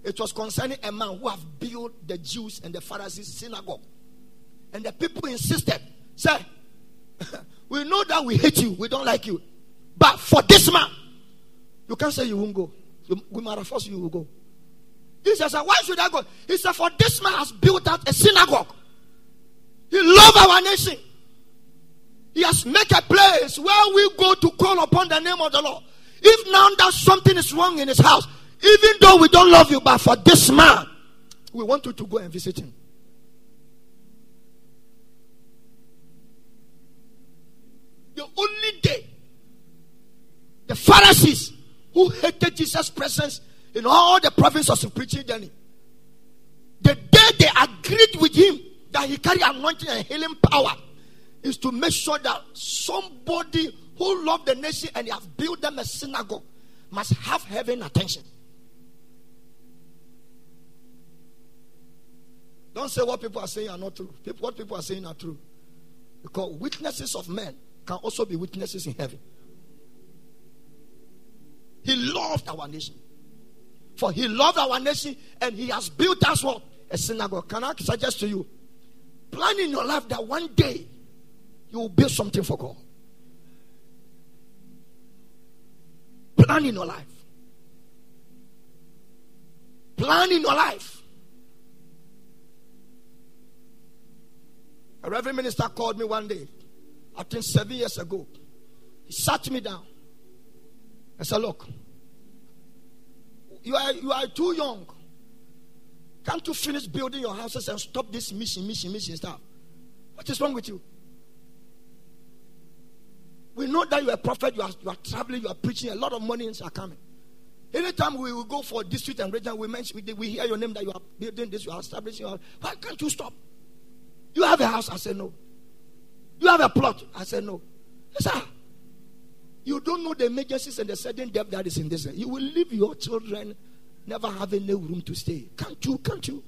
Speaker 1: It was concerning a man who have built the Jews and the Pharisees synagogue. And the people insisted, say, we know that we hate you, we don't like you. But for this man, you can't say you won't go. We might have forced you, you will go. Jesus said, Why should I go? He said, For this man has built out a synagogue. He loves our nation. He has made a place where we go to call upon the name of the Lord. If now that something is wrong in his house, even though we don't love you, but for this man, we want you to go and visit him. The only day the Pharisees who hated Jesus' presence in all the provinces of preaching journey, the day they agreed with him that he carry anointing and healing power is to make sure that somebody who love the nation and have built them a synagogue must have heaven attention. Don't say what people are saying are not true. People, what people are saying are true. Because witnesses of men can also be witnesses in heaven. He loved our nation. For he loved our nation and he has built us what? A synagogue. Can I suggest to you? Plan in your life that one day you will build something for God. Plan in your life. Plan in your life. A reverend minister called me one day, I think seven years ago. He sat me down. I said, Look, you are, you are too young. Can't you finish building your houses and stop this mission, mission, mission stuff? What is wrong with you? We know that you are a prophet, you are, you are traveling, you are preaching, a lot of money are coming. Anytime we will go for district and region, we mention, we, hear your name that you are building this, you are establishing. Why can't you stop? You have a house? I said, No. You have a plot? I said, No. Sir. You don't know the emergencies and the sudden death that is in this. You will leave your children never having no room to stay. Can't you? Can't you?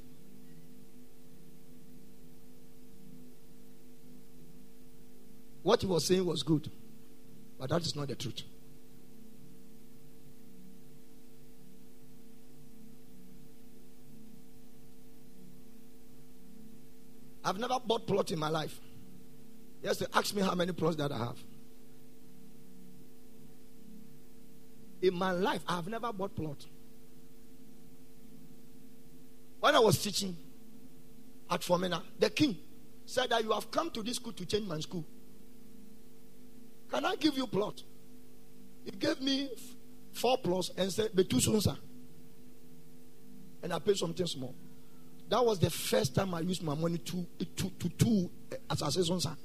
Speaker 1: What he was saying was good, but that is not the truth. I've never bought plot in my life. Yes, they ask me how many plots that I have. In my life, I have never bought plot. When I was teaching at Fomena, the king said that you have come to this school to change my school. Can I give you plot? He gave me four plots and said, two sonsa. And I paid something small. That was the first time I used my money to to to, to eh, as a season.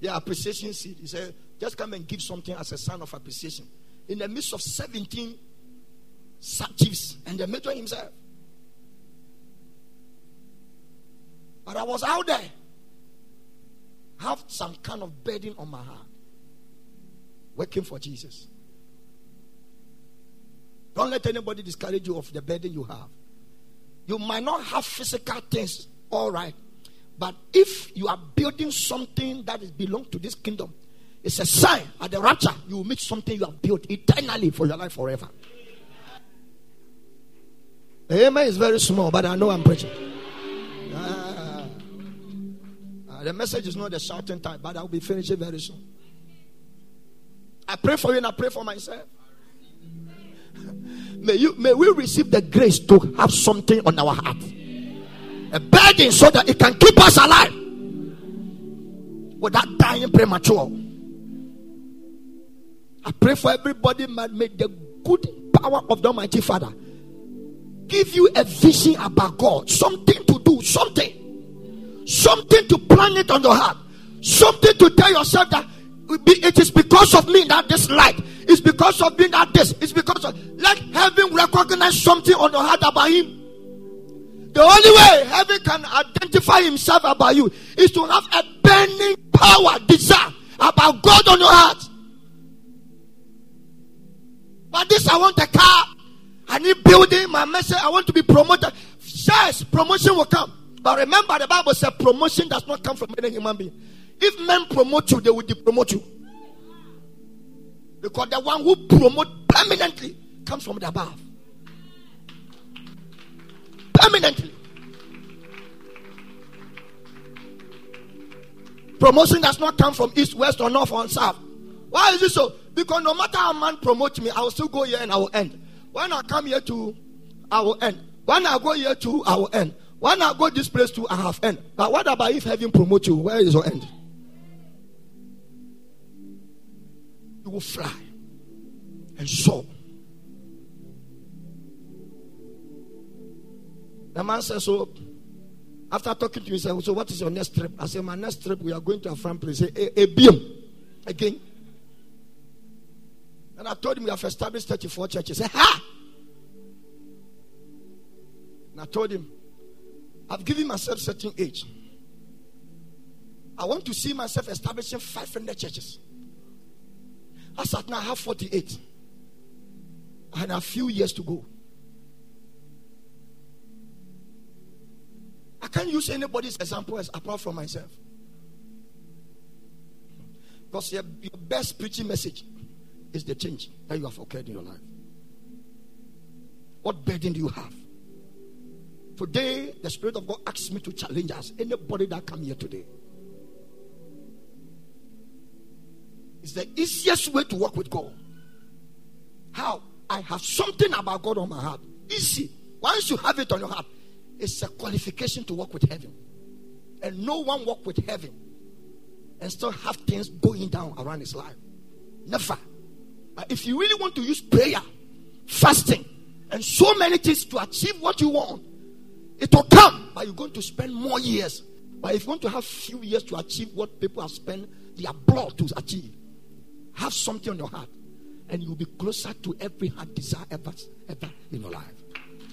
Speaker 1: Yeah, appreciation seed. He said, just come and give something as a sign of appreciation. In the midst of 17 chiefs and the major himself. But I was out there. Have some kind of burden on my heart. Working for Jesus. Don't let anybody discourage you of the burden you have. You might not have physical things, all right. But if you are building something that is belong to this kingdom, it's a sign at the rapture you will meet something you have built eternally for your life forever. The amen is very small, but I know I'm preaching. Ah, ah, the message is not the shouting type, but I'll be finishing very soon. I pray for you and I pray for myself. May, you, may we receive the grace to have something on our heart. A burden so that it can keep us alive without dying premature. I pray for everybody, man. May the good power of the Almighty Father give you a vision about God, something to do, something, something to plan it on your heart, something to tell yourself that it is because of me that this light it's because of being that this. It's because of let heaven recognize something on your heart about him. The only way heaven can identify himself about you is to have a burning power, desire about God on your heart. But this, I want a car. I need building. My message, I want to be promoted. Yes, promotion will come. But remember, the Bible says promotion does not come from any human being. If men promote you, they will promote you. Because the one who promote permanently comes from the above. Permanently. Promotion does not come from east, west, or north, or south. Why is it so? Because no matter how man promote me, I will still go here and I will end. When I come here to, I will end. When I go here to, I will end. When I go this place to, I have end. But what about if heaven promote you? Where is your end? you will fly and soar. The man says, So after talking to me, he said, So what is your next trip? I said, My next trip, we are going to a front place. A, a beam again. And I told him we have established 34 churches. He said, Ha! And I told him, I've given myself certain age. I want to see myself establishing 500 churches. As at now, I have 48. And a few years to go. I can't use anybody's example as apart from myself. Because your best preaching message is the change that you have occurred in your life. What burden do you have? Today, the Spirit of God asks me to challenge us. Anybody that come here today. It's the easiest way to work with God. How? I have something about God on my heart. Easy. Once you have it on your heart, it's a qualification to work with heaven. And no one walk with heaven and still have things going down around his life. Never. If you really want to use prayer, fasting, and so many things to achieve what you want, it will come, but you're going to spend more years. But if you want to have few years to achieve what people have spent their blood to achieve, have something on your heart, and you'll be closer to every heart desire ever, ever in your life.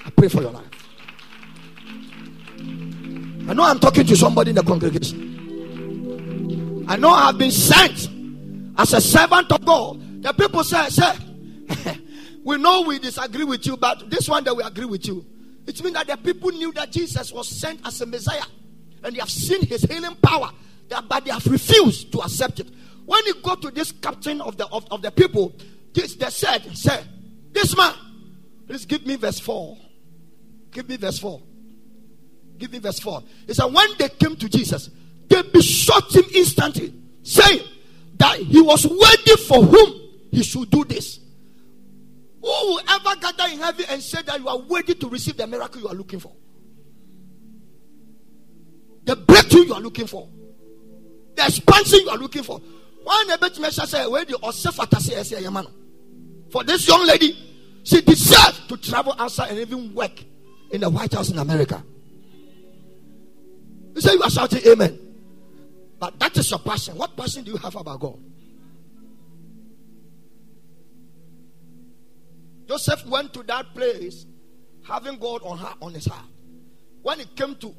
Speaker 1: I pray for your life. I know I'm talking to somebody in the congregation. I know I've been sent as a servant of God. The people say, say, we know we disagree with you, but this one that we agree with you. It means that the people knew that Jesus was sent as a Messiah and they have seen his healing power, but they have refused to accept it. When you go to this captain of the of, of the people, this they said, say, this man, please give me verse 4. Give me verse 4. Give me verse 4. He said, when they came to Jesus, they besought him instantly, saying that he was worthy for whom he should do this. Who will ever gather in heaven and say that you are worthy to receive the miracle you are looking for? The breakthrough you are looking for, the expansion you are looking for. One bit measure say, the For this young lady, she deserves to travel outside and even work in the White House in America. You say you are shouting amen. But that is your passion. What passion do you have about God? Joseph went to that place having God on her on his heart. When it came to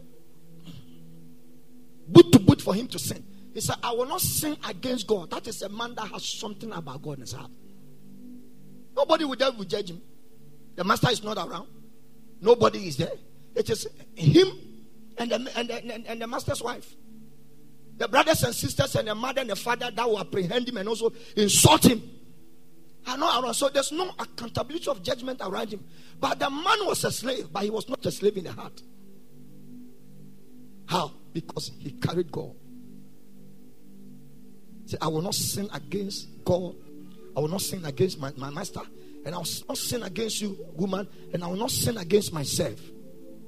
Speaker 1: boot to boot for him to sin, he said, I will not sin against God. That is a man that has something about God in his heart. Nobody will ever judge him. The master is not around. Nobody is there. It is him and the, and the, and the master's wife. The brothers and sisters and the mother and the father that will apprehend him and also insult him are not around. So there's no accountability of judgment around him. But the man was a slave, but he was not a slave in the heart. How? Because he carried God. Say, I will not sin against God. I will not sin against my, my master. And I will not sin against you, woman. And I will not sin against myself.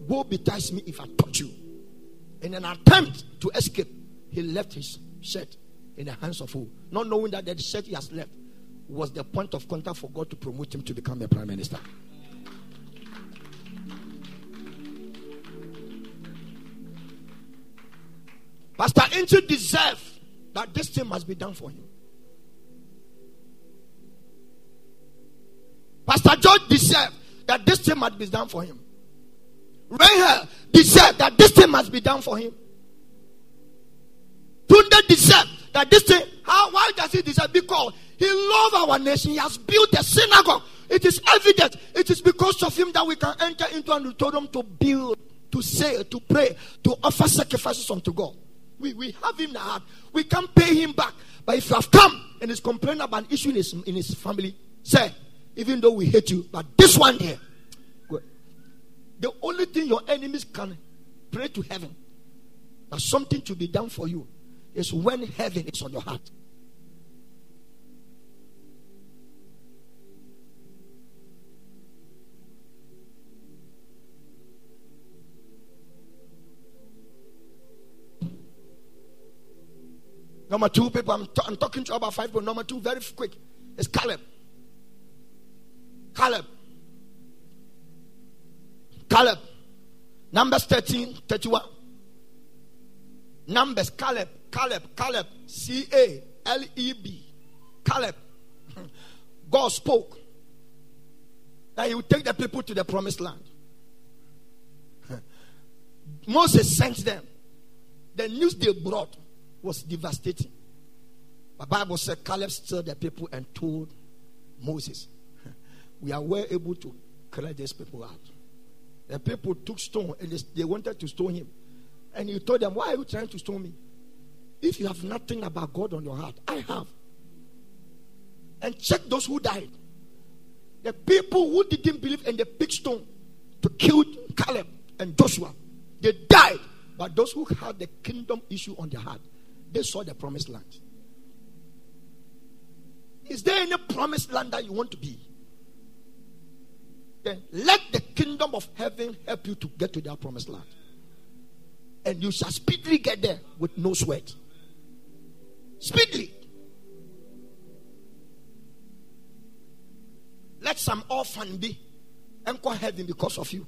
Speaker 1: Woe betides me if I touch you. In an attempt to escape, he left his shirt in the hands of who? Not knowing that the shirt he has left was the point of contact for God to promote him to become a prime minister. Pastor Inchi deserves that this thing must be done for him. Pastor George deserved that this thing must be done for him. Rahel deserved that this thing must be done for him. Tunde deserves that this thing, how, why does he deserve? Because he loves our nation. He has built a synagogue. It is evident. It is because of him that we can enter into an auditorium to build, to say, to pray, to offer sacrifices unto God. We, we have him in our heart. We can pay him back. But if you have come and is complaining about an issue in his, in his family, say, even though we hate you, but this one here, the only thing your enemies can pray to heaven that something to be done for you is when heaven is on your heart. Number two, people, I'm, t- I'm talking to about five, people. number two, very quick, is Caleb. Caleb. Caleb. Numbers 13, 31. Numbers, Caleb, Caleb, Caleb, C A L E B. Caleb. God spoke that he would take the people to the promised land. Moses sent them. The news they brought was devastating. The Bible said Caleb stirred the people and told Moses, We are well able to clear these people out. The people took stone and they, they wanted to stone him. And he told them, Why are you trying to stone me? If you have nothing about God on your heart, I have. And check those who died. The people who didn't believe in the big stone to kill Caleb and Joshua, they died. But those who had the kingdom issue on their heart, they saw the promised land. Is there any promised land that you want to be? Then let the kingdom of heaven help you to get to that promised land. And you shall speedily get there with no sweat. Speedily. Let some orphan be and go heaven because of you.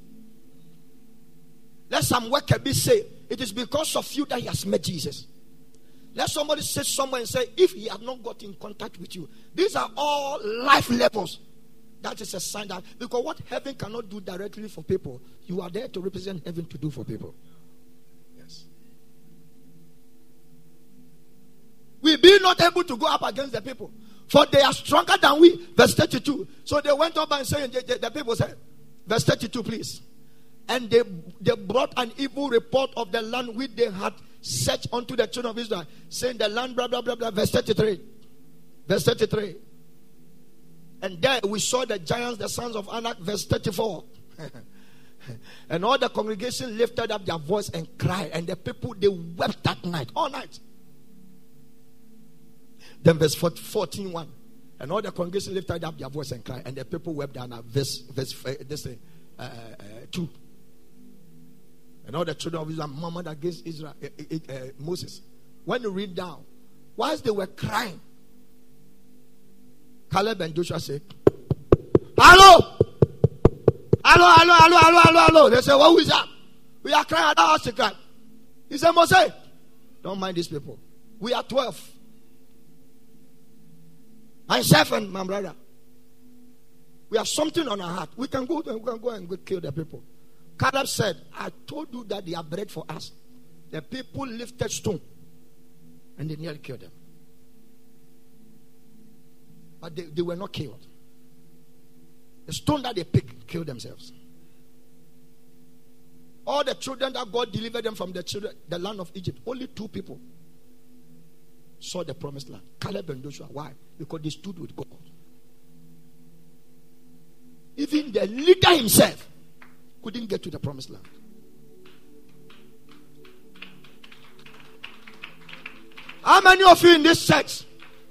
Speaker 1: Let some worker be say, it is because of you that he has met Jesus. Let somebody sit somewhere and say, if he had not got in contact with you, these are all life levels. That is a sign that because what heaven cannot do directly for people, you are there to represent heaven to do for people. Yes. We be not able to go up against the people, for they are stronger than we. Verse 32. So they went up and saying, the, the, the people said, verse 32, please. And they, they brought an evil report of the land which they had searched unto the children of Israel, saying, The land, blah, blah, blah, blah. Verse 33. Verse 33. And there we saw the giants, the sons of Anak, verse 34. and all the congregation lifted up their voice and cried, and the people they wept that night, all night. Then verse 14, 1. And all the congregation lifted up their voice and cried, and the people wept down verse, verse uh, this, uh, uh, 2. And all the children of Israel murmured against Israel, uh, uh, Moses. When you read down, whilst they were crying, Caleb and Joshua said, Hello! Hello, hello, hello, hello, hello, hello. They said, What is that? We are crying at our house to cry. He said, Moses, don't mind these people. We are 12. Myself and my brother. We have something on our heart. We can go, we can go and kill the people. Caleb said, I told you that they are bread for us. The people lifted stone and they nearly killed them. But they, they were not killed. The stone that they picked killed themselves. All the children that God delivered them from the children, the land of Egypt, only two people saw the promised land. Caleb and Joshua. Why? Because they stood with God. Even the leader himself couldn't get to the promised land. How many of you in this church,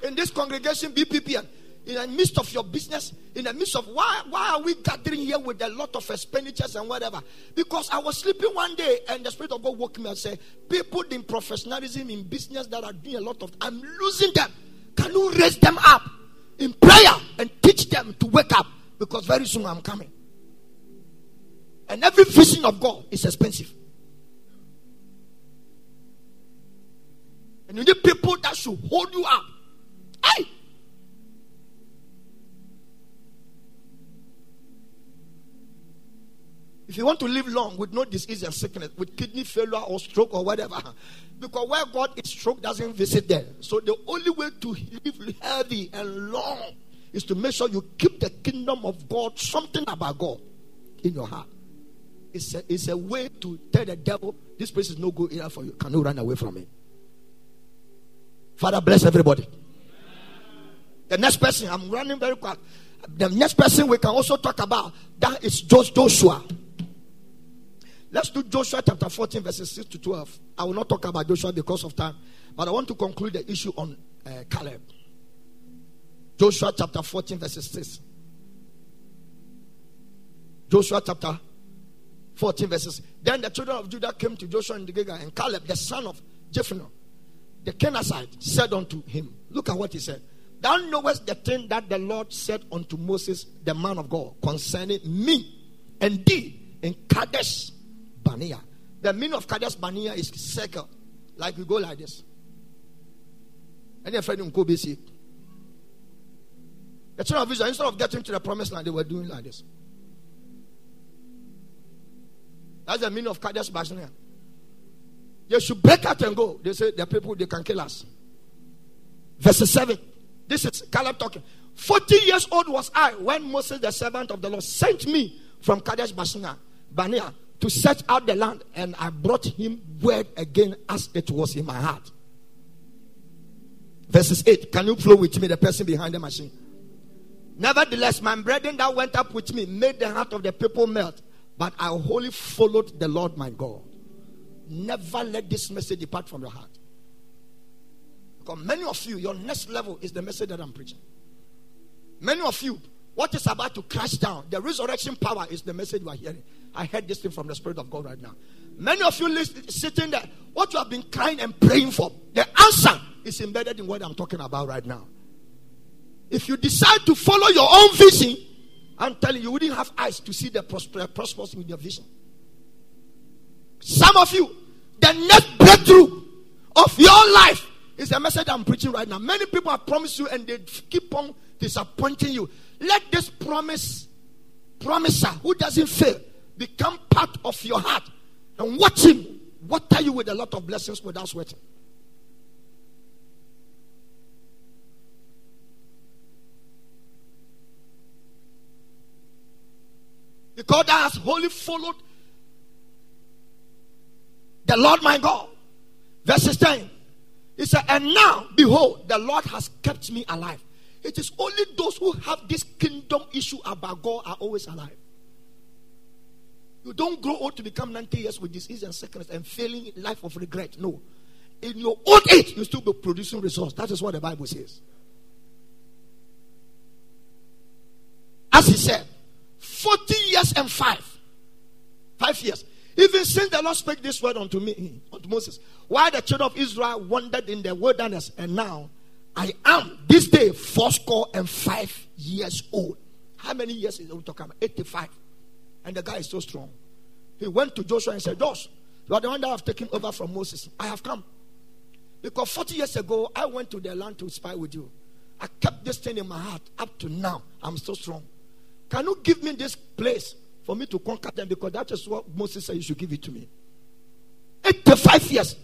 Speaker 1: in this congregation, BPP, in the midst of your business, in the midst of why, why are we gathering here with a lot of expenditures and whatever? Because I was sleeping one day and the Spirit of God woke me and said, People in professionalism, in business that are doing a lot of, I'm losing them. Can you raise them up in prayer and teach them to wake up? Because very soon I'm coming. And every vision of God is expensive. And you need people that should hold you up. Hey! If you want to live long with no disease and sickness, with kidney failure or stroke or whatever, because where God is, stroke doesn't visit there. So the only way to live healthy and long is to make sure you keep the kingdom of God, something about God, in your heart. It's a, it's a way to tell the devil, this place is no good enough for you. Can you run away from it? Father, bless everybody. The next person, I'm running very quick. The next person we can also talk about that is Joshua. Let's do Joshua chapter 14, verses 6 to 12. I will not talk about Joshua because of time, but I want to conclude the issue on uh, Caleb. Joshua chapter 14, verses 6. Joshua chapter 14, verses. Then the children of Judah came to Joshua and Gilgal, and Caleb, the son of Jephunneh, the Kenizzite, said unto him, Look at what he said. Thou knowest the thing that the Lord said unto Moses, the man of God, concerning me and thee in Kadesh Barnea. The meaning of Kadesh Barnea is circle. Like we go like this. Your friend in see. The children of Israel, instead of getting to the promised land, they were doing like this. That's the meaning of Kadesh Barnea. They should break out and go. They say the people they can kill us. Verse 7. This is Caleb talking. 40 years old was I when Moses, the servant of the Lord, sent me from Kadesh Barnea, Barnea to search out the land, and I brought him word again as it was in my heart. Verses 8. Can you flow with me, the person behind the machine? Nevertheless, my brethren that went up with me made the heart of the people melt, but I wholly followed the Lord my God. Never let this message depart from your heart. Because many of you, your next level is the message that I'm preaching. Many of you, what is about to crash down, the resurrection power is the message you are hearing. I heard this thing from the Spirit of God right now. Many of you sitting there, what you have been crying and praying for, the answer is embedded in what I'm talking about right now. If you decide to follow your own vision, I'm telling you, you wouldn't have eyes to see the prosperous with your vision. Some of you, the next breakthrough of your life is the message I'm preaching right now. Many people have promised you and they keep on disappointing you. Let this promise, promiser who doesn't fail, become part of your heart and watch him water you with a lot of blessings without sweating. Because has wholly followed the Lord my God. Verse 10. He said, And now, behold, the Lord has kept me alive. It is only those who have this kingdom issue about God are always alive. You don't grow old to become 90 years with disease and sickness and failing life of regret. No. In your old age, you still be producing results. That is what the Bible says. As he said, 40 years and five. Five years. Even since the Lord spake this word unto me, unto Moses, why the children of Israel wandered in the wilderness, and now I am this day fourscore and five years old. How many years is we talking about? 85. And the guy is so strong. He went to Joshua and said, Joshua, you are the one that have taken over from Moses. I have come. Because 40 years ago, I went to the land to spy with you. I kept this thing in my heart. Up to now, I'm so strong. Can you give me this place for me to conquer them? Because that is what Moses said you should give it to me. 85 years.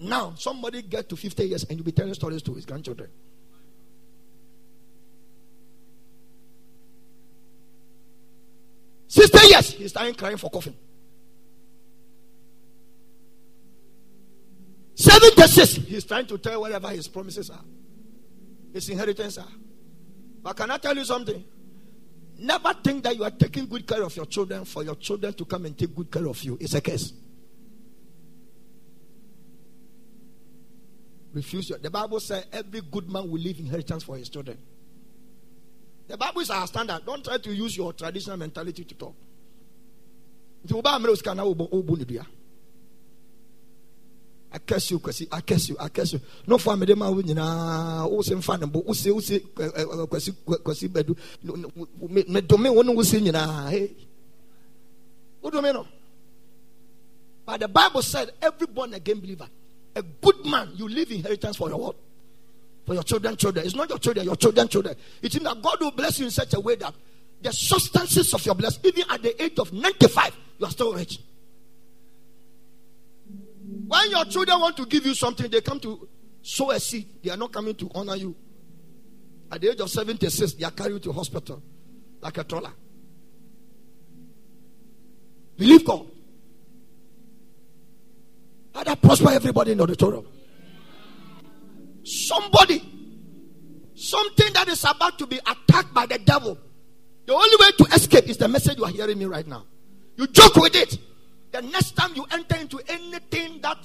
Speaker 1: Now, somebody get to 50 years and you'll be telling stories to his grandchildren. Sixty years, he's starting crying for coffin. Seventy-six, he's trying to tell whatever his promises are, his inheritance are. But can I tell you something? Never think that you are taking good care of your children for your children to come and take good care of you. It's a curse. Refuse your. The Bible says every good man will leave inheritance for his children. The Bible is our standard. Don't try to use your traditional mentality to talk. I curse you, kwasi, I curse you, I curse you. No for me, ma se mfa ne bo wo se wo se eh, eh, eh, kwasi kwasi bedu me do me wonu wo se nyina hey. What do mean? But the Bible said every born again believer, a good man, you leave inheritance for your what? For your children, children. It's not your children, your children, children. It means that God will bless you in such a way that the substances of your blessing, even at the age of 95, you are still rich. When your children want to give you something, they come to sow a seed. They are not coming to honor you. At the age of 76, they are carried to hospital like a troller. Believe God. How that prosper everybody in the auditorium. Somebody, something that is about to be attacked by the devil. The only way to escape is the message you are hearing me right now. You joke with it. The next time you enter into anything that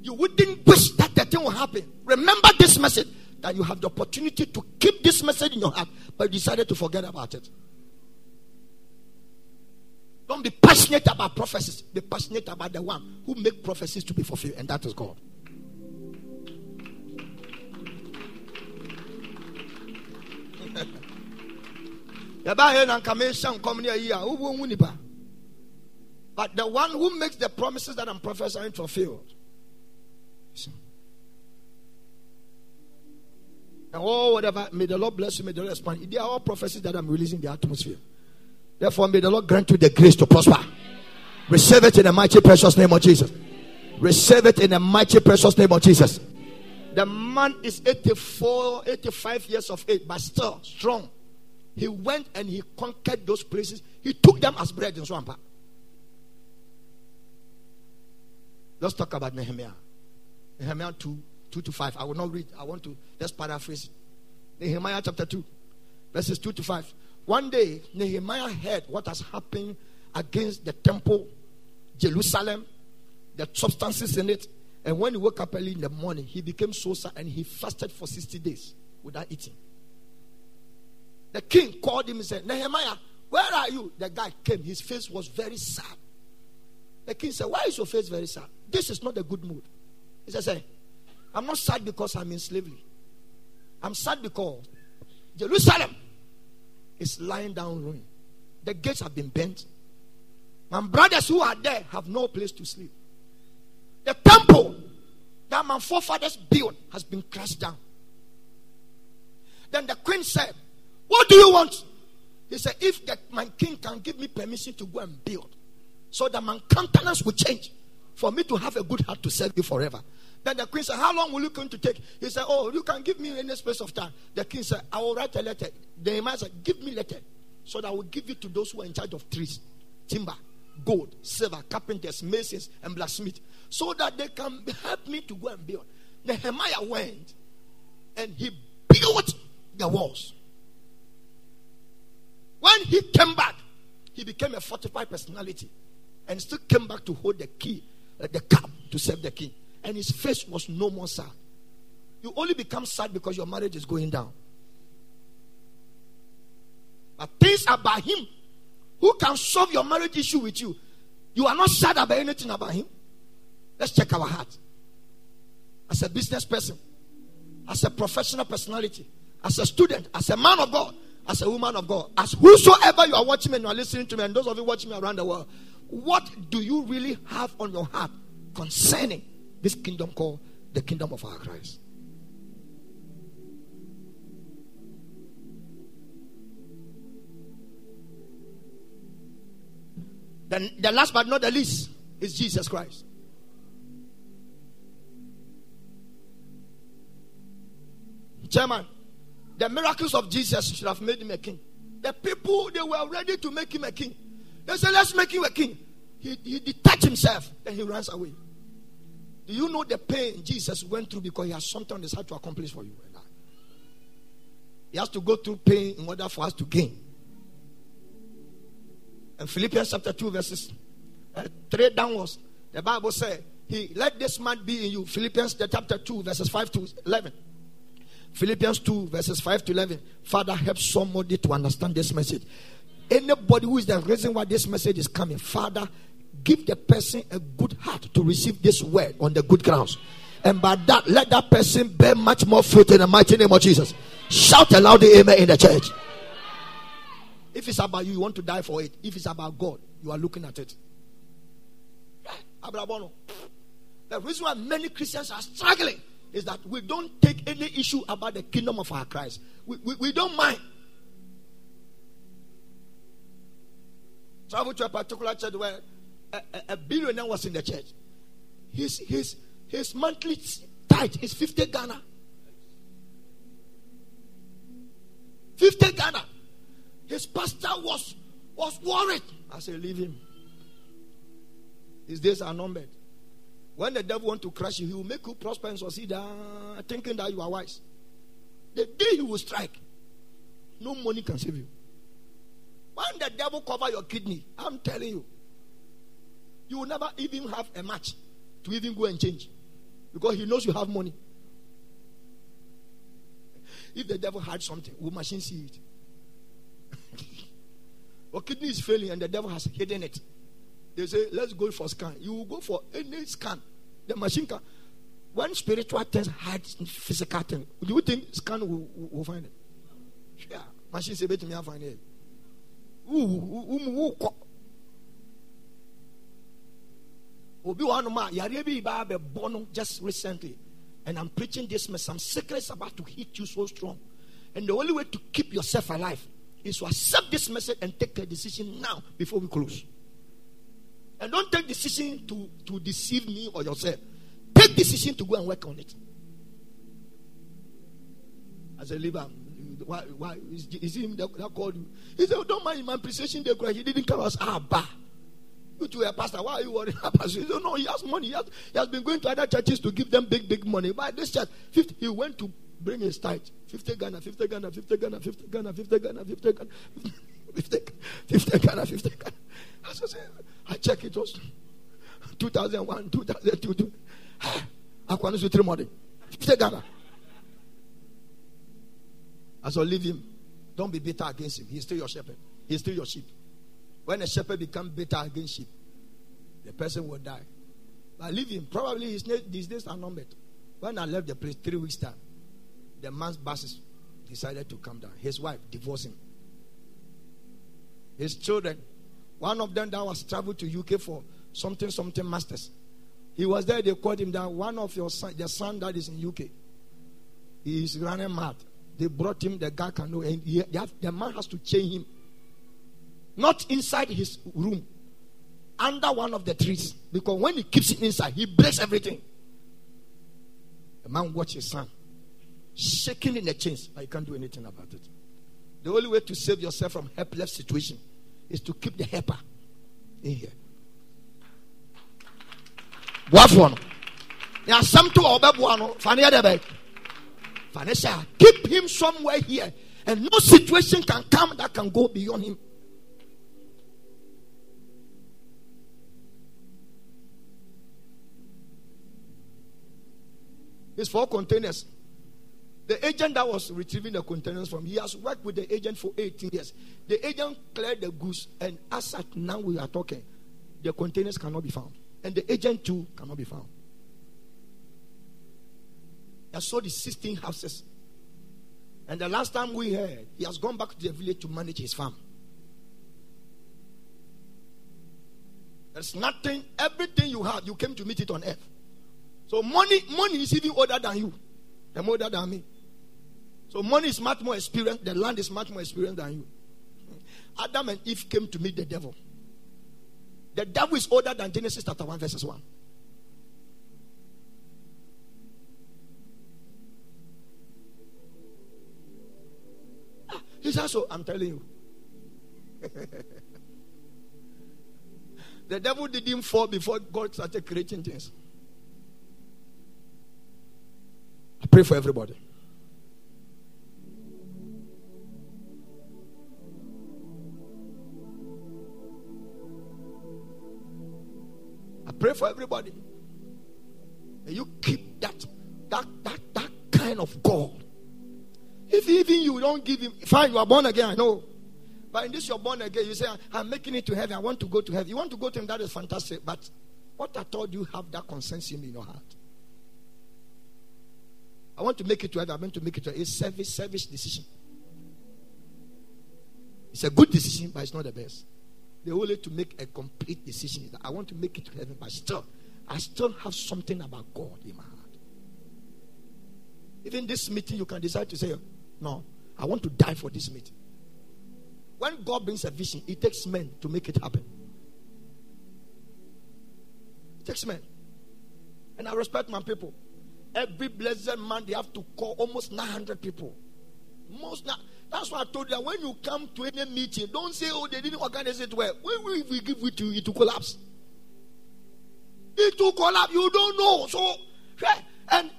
Speaker 1: you wouldn't wish that the thing will happen, remember this message that you have the opportunity to keep this message in your heart, but you decided to forget about it. Don't be passionate about prophecies. Be passionate about the one who make prophecies to be fulfilled, and that is God. But the one who makes the promises that I'm prophesying fulfilled. And oh, whatever, may the Lord bless you, may the Lord expand. They are all prophecies that I'm releasing in the atmosphere. Therefore, may the Lord grant you the grace to prosper.
Speaker 2: Receive it in the mighty precious name of Jesus. Receive it in the mighty precious name of Jesus.
Speaker 1: The man is 84, 85 years of age, but still strong. He went and he conquered those places. He took them as bread in Swampa. Let's talk about Nehemiah. Nehemiah 2, 2 to 5. I will not read. I want to just paraphrase. Nehemiah chapter 2, verses 2 to 5. One day, Nehemiah heard what has happened against the temple, Jerusalem, the substances in it. And when he woke up early in the morning, he became so sad and he fasted for 60 days without eating. The king called him and said, Nehemiah, where are you? The guy came. His face was very sad. The king said, Why is your face very sad? This is not a good mood. He said, I'm not sad because I'm in slavery. I'm sad because Jerusalem is lying down ruined. The gates have been bent. My brothers who are there have no place to sleep. The temple that my forefathers built has been crashed down. Then the queen said, What do you want? He said, If the, my king can give me permission to go and build, so that my countenance will change, for me to have a good heart to serve you forever. Then the queen said, How long will you going to take? He said, Oh, you can give me any space of time. The king said, I will write a letter. The man said, Give me letter, so that I will give it to those who are in charge of trees, timber, gold, silver, carpenters, masons, and blacksmiths, so that they can help me to go and build. Nehemiah went and he built the walls. When he came back, he became a fortified personality and still came back to hold the key, Uh, the cup to serve the king. And his face was no more sad. You only become sad because your marriage is going down. But things about him who can solve your marriage issue with you, you are not sad about anything about him. Let's check our heart. As a business person, as a professional personality, as a student, as a man of God, as a woman of God, as whosoever you are watching me and you are listening to me, and those of you watching me around the world, what do you really have on your heart concerning this kingdom called the kingdom of our Christ? Then the last but not the least is Jesus Christ. Chairman, the miracles of Jesus should have made him a king. The people, they were ready to make him a king. They said, let's make him a king. He, he detached himself, then he runs away. Do you know the pain Jesus went through because he has something on his heart to accomplish for you? He has to go through pain in order for us to gain. And Philippians chapter 2, verses uh, 3 downwards, the Bible says, He let this man be in you. Philippians chapter 2, verses 5 to 11. Philippians 2, verses 5 to 11. Father, help somebody to understand this message. Anybody who is the reason why this message is coming, Father, give the person a good heart to receive this word on the good grounds. And by that, let that person bear much more fruit in the mighty name of Jesus. Shout aloud the amen in the church. If it's about you, you want to die for it. If it's about God, you are looking at it. The reason why many Christians are struggling is that we don't take any issue about the kingdom of our Christ. We, we, we don't mind. Travel to a particular church where a, a, a, billionaire was in the church. His, his, his monthly tithe is 50 Ghana. 50 Ghana. His pastor was, was worried. I said, leave him. His days are numbered. When the devil want to crush you, he will make you prosper and succeed, uh, thinking that you are wise. The day he will strike, no money can save you. When the devil cover your kidney, I'm telling you, you will never even have a match to even go and change because he knows you have money. If the devil had something, will machine see it? your kidney is failing and the devil has hidden it. They say, let's go for scan. You will go for any scan. The machine can. When spiritual things hide physical things, do you think scan will, will, find it? Yeah. Machine say, bet me I find it. Obi wanuma yare bi ba be bono just recently, and I'm preaching this message. Some sickness about to hit you so strong, and the only way to keep yourself alive is to accept this message and take a decision now before we close. And don't take decision to, to deceive me or yourself. Take decision to go and work on it. as a leave him. Why, why is, is him that, that called you? He said, don't mind my appreciation day He didn't come as ah bah. You to a pastor, why are you worried about pastor? He said, no, he has money. He has, he has been going to other churches to give them big, big money. But this church, 50, he went to bring his tithe. 50 Ghana, 50 Ghana, 50 Ghana, 50 Ghana, 50 Ghana, 50 Ghana, 50 Ghana, 50 Ghana. I said, I check it was 2001, 2002. I can't do three money. 50 Ghana. I said, leave him. Don't be bitter against him. He's still your shepherd. He's still your sheep. When a shepherd becomes bitter against sheep, the person will die. But leave him. Probably his, these days are numbered. When I left the place three weeks time, the man's bosses decided to come down. His wife divorced him. His children, one of them that was traveled to UK for something something masters. He was there. They called him down. One of your son, the son that is in UK, he is running mad. They brought him. The guy can know, and he, have, the man has to chain him, not inside his room, under one of the trees, because when he keeps it inside, he breaks everything. The man watched his son shaking in the chains, but you can't do anything about it. The only way to save yourself from helpless situation is to keep the helper in here. What one? There are some to obey one. Vanessa, keep him somewhere here, and no situation can come that can go beyond him. It's four containers. The agent that was retrieving the containers from, he has worked with the agent for 18 years. The agent cleared the goods, and as at now we are talking, the containers cannot be found. And the agent too cannot be found. I saw the 16 houses. And the last time we heard, he has gone back to the village to manage his farm. There's nothing, everything you have, you came to meet it on earth. So money, money is even older than you, and older than me. So money is much more experienced. The land is much more experienced than you. Adam and Eve came to meet the devil. The devil is older than Genesis chapter 1, verses 1. He So I'm telling you. the devil didn't fall before God started creating things. I pray for everybody. I pray for everybody. And you keep that, that, that, that kind of God. If even you don't give him, fine, you are born again, I know. But in this you're born again, you say, I'm making it to heaven, I want to go to heaven. You want to go to him, that is fantastic. But what I told you have that concerns him in your heart. I want to make it to heaven, I want to make it to heaven. It's service, service decision. It's a good decision, but it's not the best. The only to make a complete decision is that I want to make it to heaven, but still, I still have something about God in my heart. Even this meeting, you can decide to say, No, I want to die for this meeting. When God brings a vision, it takes men to make it happen. It takes men. And I respect my people. Every blessed man, they have to call almost 900 people. Most not. That's why I told you when you come to any meeting, don't say, oh, they didn't organize it well. When we, we give it to you, it will collapse. It will collapse. You don't know. So, and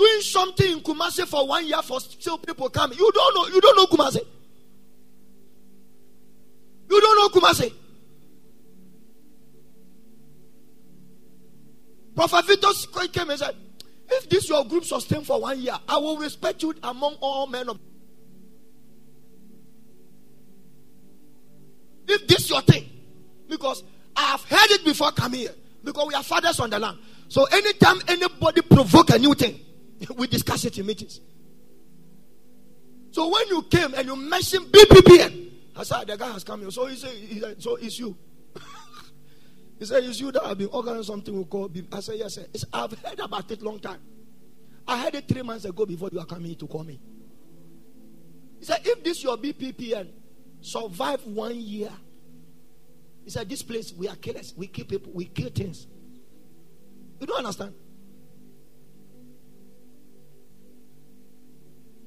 Speaker 1: doing something in Kumasi for one year for still people coming. You don't know. You don't know Kumasi. You don't know Kumasi. Prophet Victor came and said, if this your group sustain for one year, I will respect you among all men of If this your thing, because I have heard it before coming here, because we are fathers on the land. So anytime anybody provoke a new thing, we discuss it in meetings. So when you came and you mentioned BPPN, I said the guy has come here. So he said, he said so it's you. he said it's you that have been organizing something we call. BP. I said yes, sir. It's, I've heard about it long time. I heard it three months ago before you are coming to call me. He said if this your BPPN, survive one year, He said, This place, we are killers. We kill people. We kill things. You don't understand?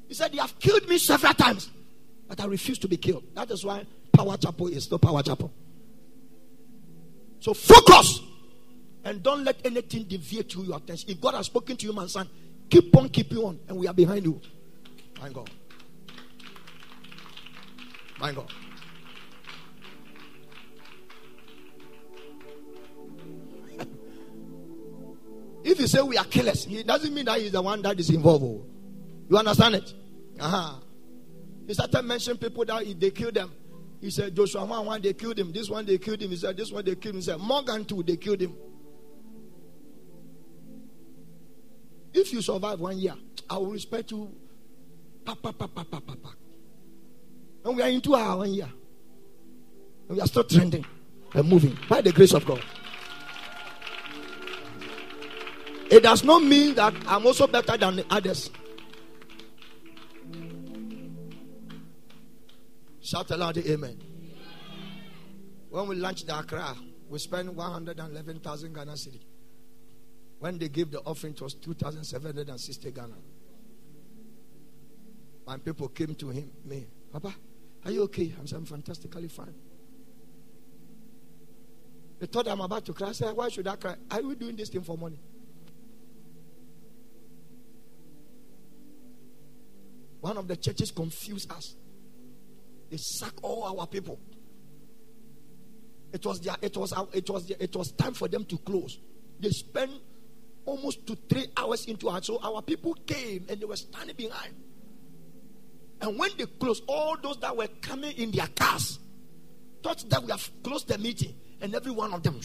Speaker 1: He said, They have killed me several times, but I refuse to be killed. That is why Power Chapel is no Power Chapel. So focus and don't let anything deviate you your attention. If God has spoken to you, my son, keep on keeping on, and we are behind you. My God. My God. if you say we are killers, it doesn't mean that he's the one that is involved. You understand it? Uh-huh. He started mentioning people that they killed them. He said, Joshua 1 1, they killed him. This one, they killed him. He said, This one, they killed him. He said, Morgan 2, they killed him. If you survive one year, I will respect you. Pa, pa, pa, pa, pa, pa, pa. And we are into our one year. And we are still trending and moving by the grace of God. It does not mean that I'm also better than the others. Shout aloud, amen. When we launched the Accra, we spent 111,000 Ghana cedi. When they gave the offering, it was 2,760 Ghana. My people came to him, me, Papa, are you okay? I'm saying, fantastically fine. They thought I'm about to cry. I said, Why should I cry? Are we doing this thing for money? One of the churches confused us. They sack all our people. It was their, it was it was their, it was time for them to close. They spent almost to three hours into our so our people came and they were standing behind. And when they closed, all those that were coming in their cars thought that we have closed the meeting, and every one of them.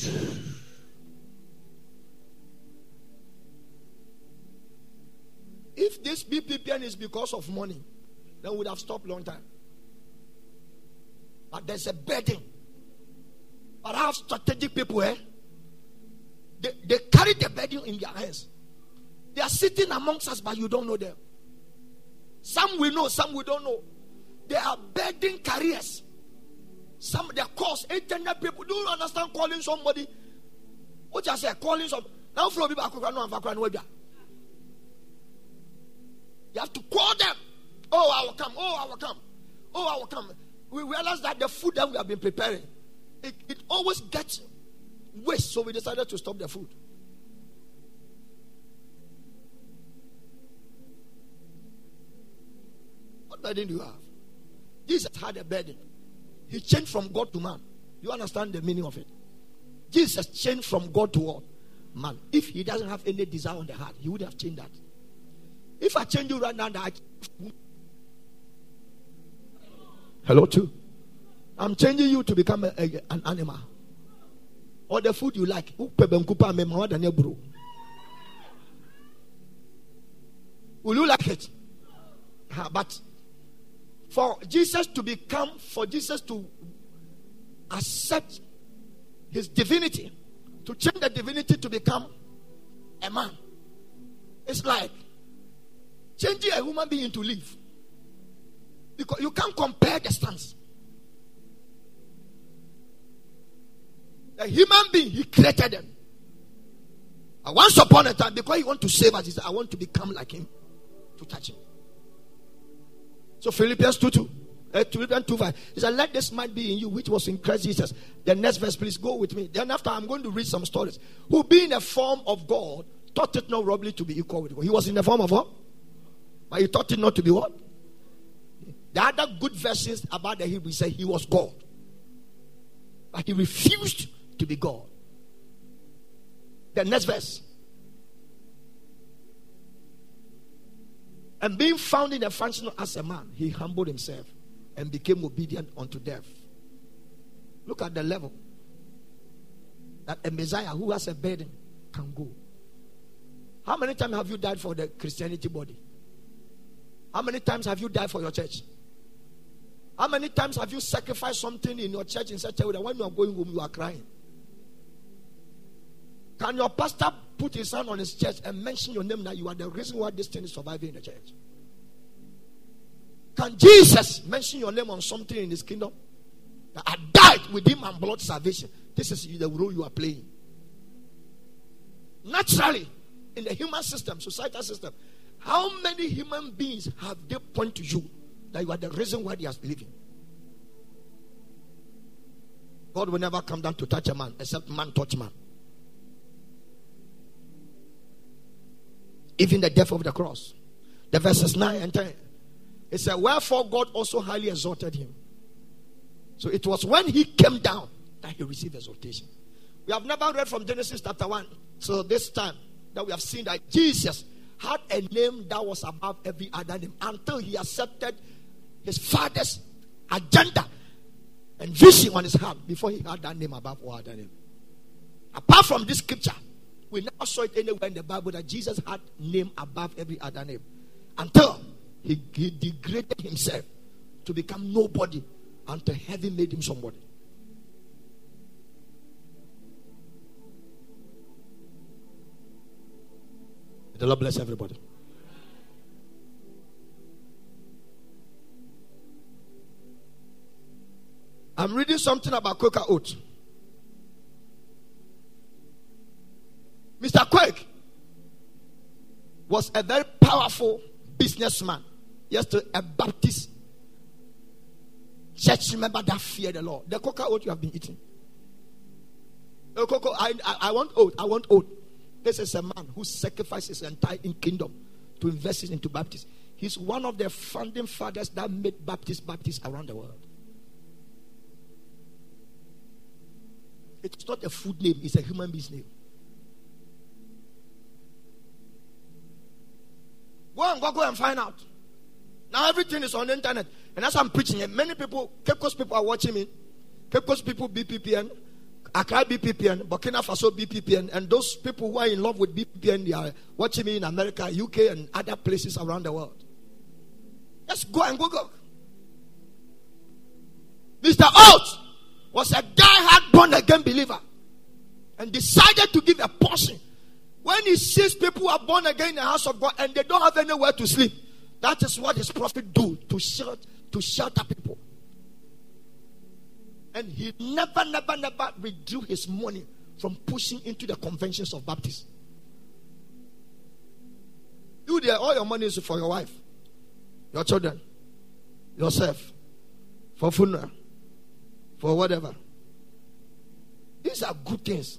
Speaker 1: If this BPPN is because of money, then we would have stopped long time. But there's a burden. But I have strategic people, eh? They, they carry the burden in their hands. They are sitting amongst us, but you don't know them. Some we know, some we don't know. They are burden carriers. Some they cause 800 people. Do you understand calling somebody? What I say, calling some now from people You have to call them. Oh, I will come. Oh, I will come. Oh, I will come. We realized that the food that we have been preparing, it, it always gets waste. So we decided to stop the food. What burden do you have? Jesus had a burden. He changed from God to man. You understand the meaning of it? Jesus changed from God to what? Man. If he doesn't have any desire on the heart, he would have changed that. If I change you right now, that I... hello too. I'm changing you to become a, a, an animal. Or the food you like. Will you like it? Ah, but for Jesus to become, for Jesus to accept his divinity, to change the divinity to become a man, it's like changing a human being to live. Because you can't compare the stance. A human being, he created them. And once upon a time, because he want to save us, he said, I want to become like him to touch him. So Philippians 2 2. Uh, Philippians 2 5. He said, Let this mind be in you, which was in Christ Jesus. The next verse, please go with me. Then after I'm going to read some stories. Who being a form of God, thought it not robbery to be equal with God. He was in the form of what? But he thought it not to be what? The other good verses about the Hebrew say he was God. But he refused to be God. The next verse. And being found in a function as a man, he humbled himself and became obedient unto death. Look at the level that a Messiah who has a burden can go. How many times have you died for the Christianity body? How many times have you died for your church? How many times have you sacrificed something in your church in such a way that when you are going home, you are crying? Can your pastor put his hand on his chest and mention your name that you are the reason why this thing is surviving in the church? Can Jesus mention your name on something in his kingdom? That I died with him and blood salvation. This is the role you are playing. Naturally, in the human system, societal system, how many human beings have they point to you that you are the reason why they are living? God will never come down to touch a man except man touch man. Even the death of the cross. The verses 9 and 10. It said, Wherefore God also highly exalted him. So it was when he came down that he received exaltation. We have never read from Genesis chapter 1 so this time that we have seen that Jesus had a name that was above every other name until he accepted his father's agenda and vision on his heart before he had that name above all other name. Apart from this scripture, we never saw it anywhere in the Bible that Jesus had name above every other name until he, he degraded himself to become nobody until heaven made him somebody. The Lord bless everybody. I'm reading something about Quaker Oat. Mr. Quake was a very powerful businessman. Yes, to a Baptist church member that feared the Lord. The Quaker oat you have been eating. The cocoa, I, I, I want oat. I want oat. This is a man who sacrificed his entire kingdom to invest into Baptists. He's one of the founding fathers that made Baptist Baptists around the world. It's not a food name, it's a human being's name. Go and go, go and find out. Now everything is on the internet. And as I'm preaching, many people, Cape Coast people are watching me. Cape Coast people, BPPN. Accra BPPN, Burkina Faso BPPN, and those people who are in love with BPPN, they are watching me in America, UK, and other places around the world. Just go and Google. Mr. Oates was a die-hard born-again believer and decided to give a portion. When he sees people are born again in the house of God and they don't have anywhere to sleep, that is what his prophet do to shelter, to shelter people. And he never, never, never withdrew his money from pushing into the conventions of Baptists. You there, all your money is for your wife, your children, yourself, for funeral, for whatever. These are good things.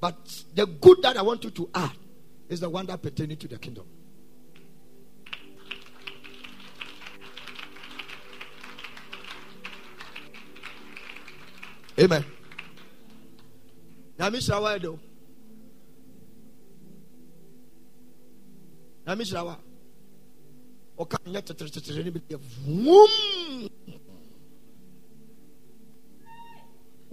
Speaker 1: But the good that I want you to add is the one that pertaining to the kingdom. Amen. Nyame hyira wa do. Nyame hyira wa. Ɔka nyɛ teteretetere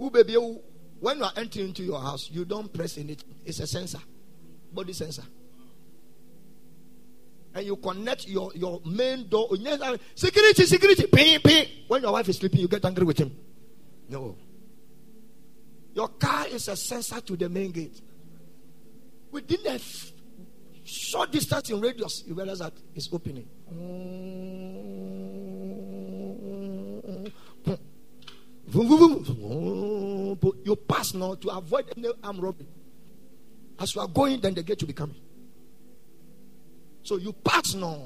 Speaker 1: when you are entering into your house, you don't press anything. It's a sensor, body sensor. And you connect your, your main door. Oh, security, security, ping, ping. When your wife is sleeping, you get angry with him. No. Your car is a sensor to the main gate. Within a short distance in radius, you realize that it's opening. You pass now to avoid any arm robbery. As you are going, then the gate will be coming. So you pass now.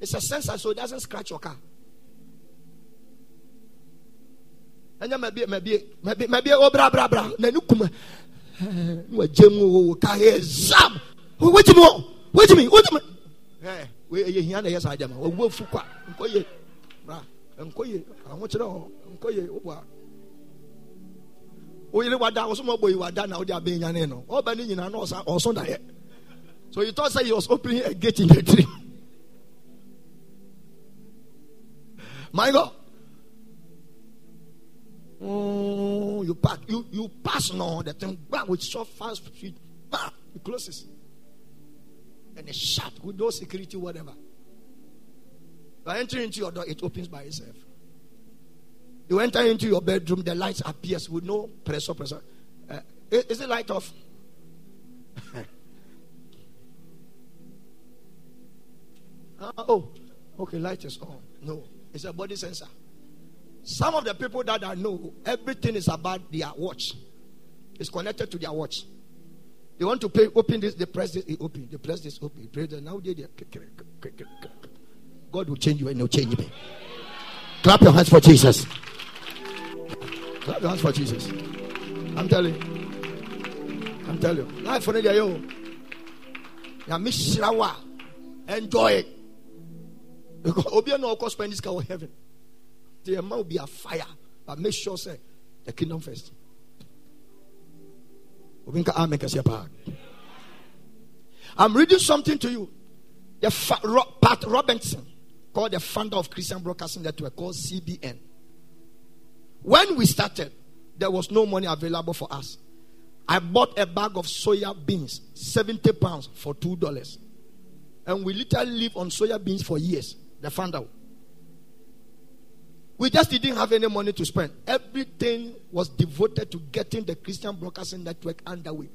Speaker 1: It's a sensor so it doesn't scratch your car. ɛnyɛ mɛbie mɛbie mɛbie mɛbie o oh, bra bra bra. Na ne kuma wa gye mu o ka yɛ zam o wagye mu o wagye mi wagye mi ɛɛ o yɛ hia na yɛ saa dɛm o wo fu kwa nkɔ yɛ bra nkɔ yɛ ahokyerɛ hɔ nkɔ yɛ o bua o yɛrɛ wada o so ma bɔ yi wada na o de nyane no ɔba ne nyinaa na ɔso da yɛ so you thought say he was opening a gate in the tree my God. Oh, you pass, you, you pass now, the thing bang with so fast speed, bang, it closes. And it shut with no security, whatever. By entering into your door, it opens by itself. You enter into your bedroom, the lights appears with no pressure, pressure. Uh, is, is the light off? uh, oh, okay, light is on. No, it's a body sensor. Some of the people that I know, everything is about their watch. It's connected to their watch. They want to pay, open this, they press this, it open. They press this, open. Pray that now they, they, God will change you and he'll change me. Clap your hands for Jesus. Clap your hands for Jesus. I'm telling you. I'm telling you. Life for the yo. Ya mishrawa. Enjoy it. Because no cost this car of heaven. The amount will be a fire. But make sure say the kingdom first. I'm reading something to you. The fa- Pat Robertson, called the founder of Christian Broadcasting Network, called CBN. When we started, there was no money available for us. I bought a bag of soya beans, 70 pounds for $2. And we literally lived on soya beans for years. The founder. We just didn't have any money to spend. Everything was devoted to getting the Christian Broadcasting Network underway.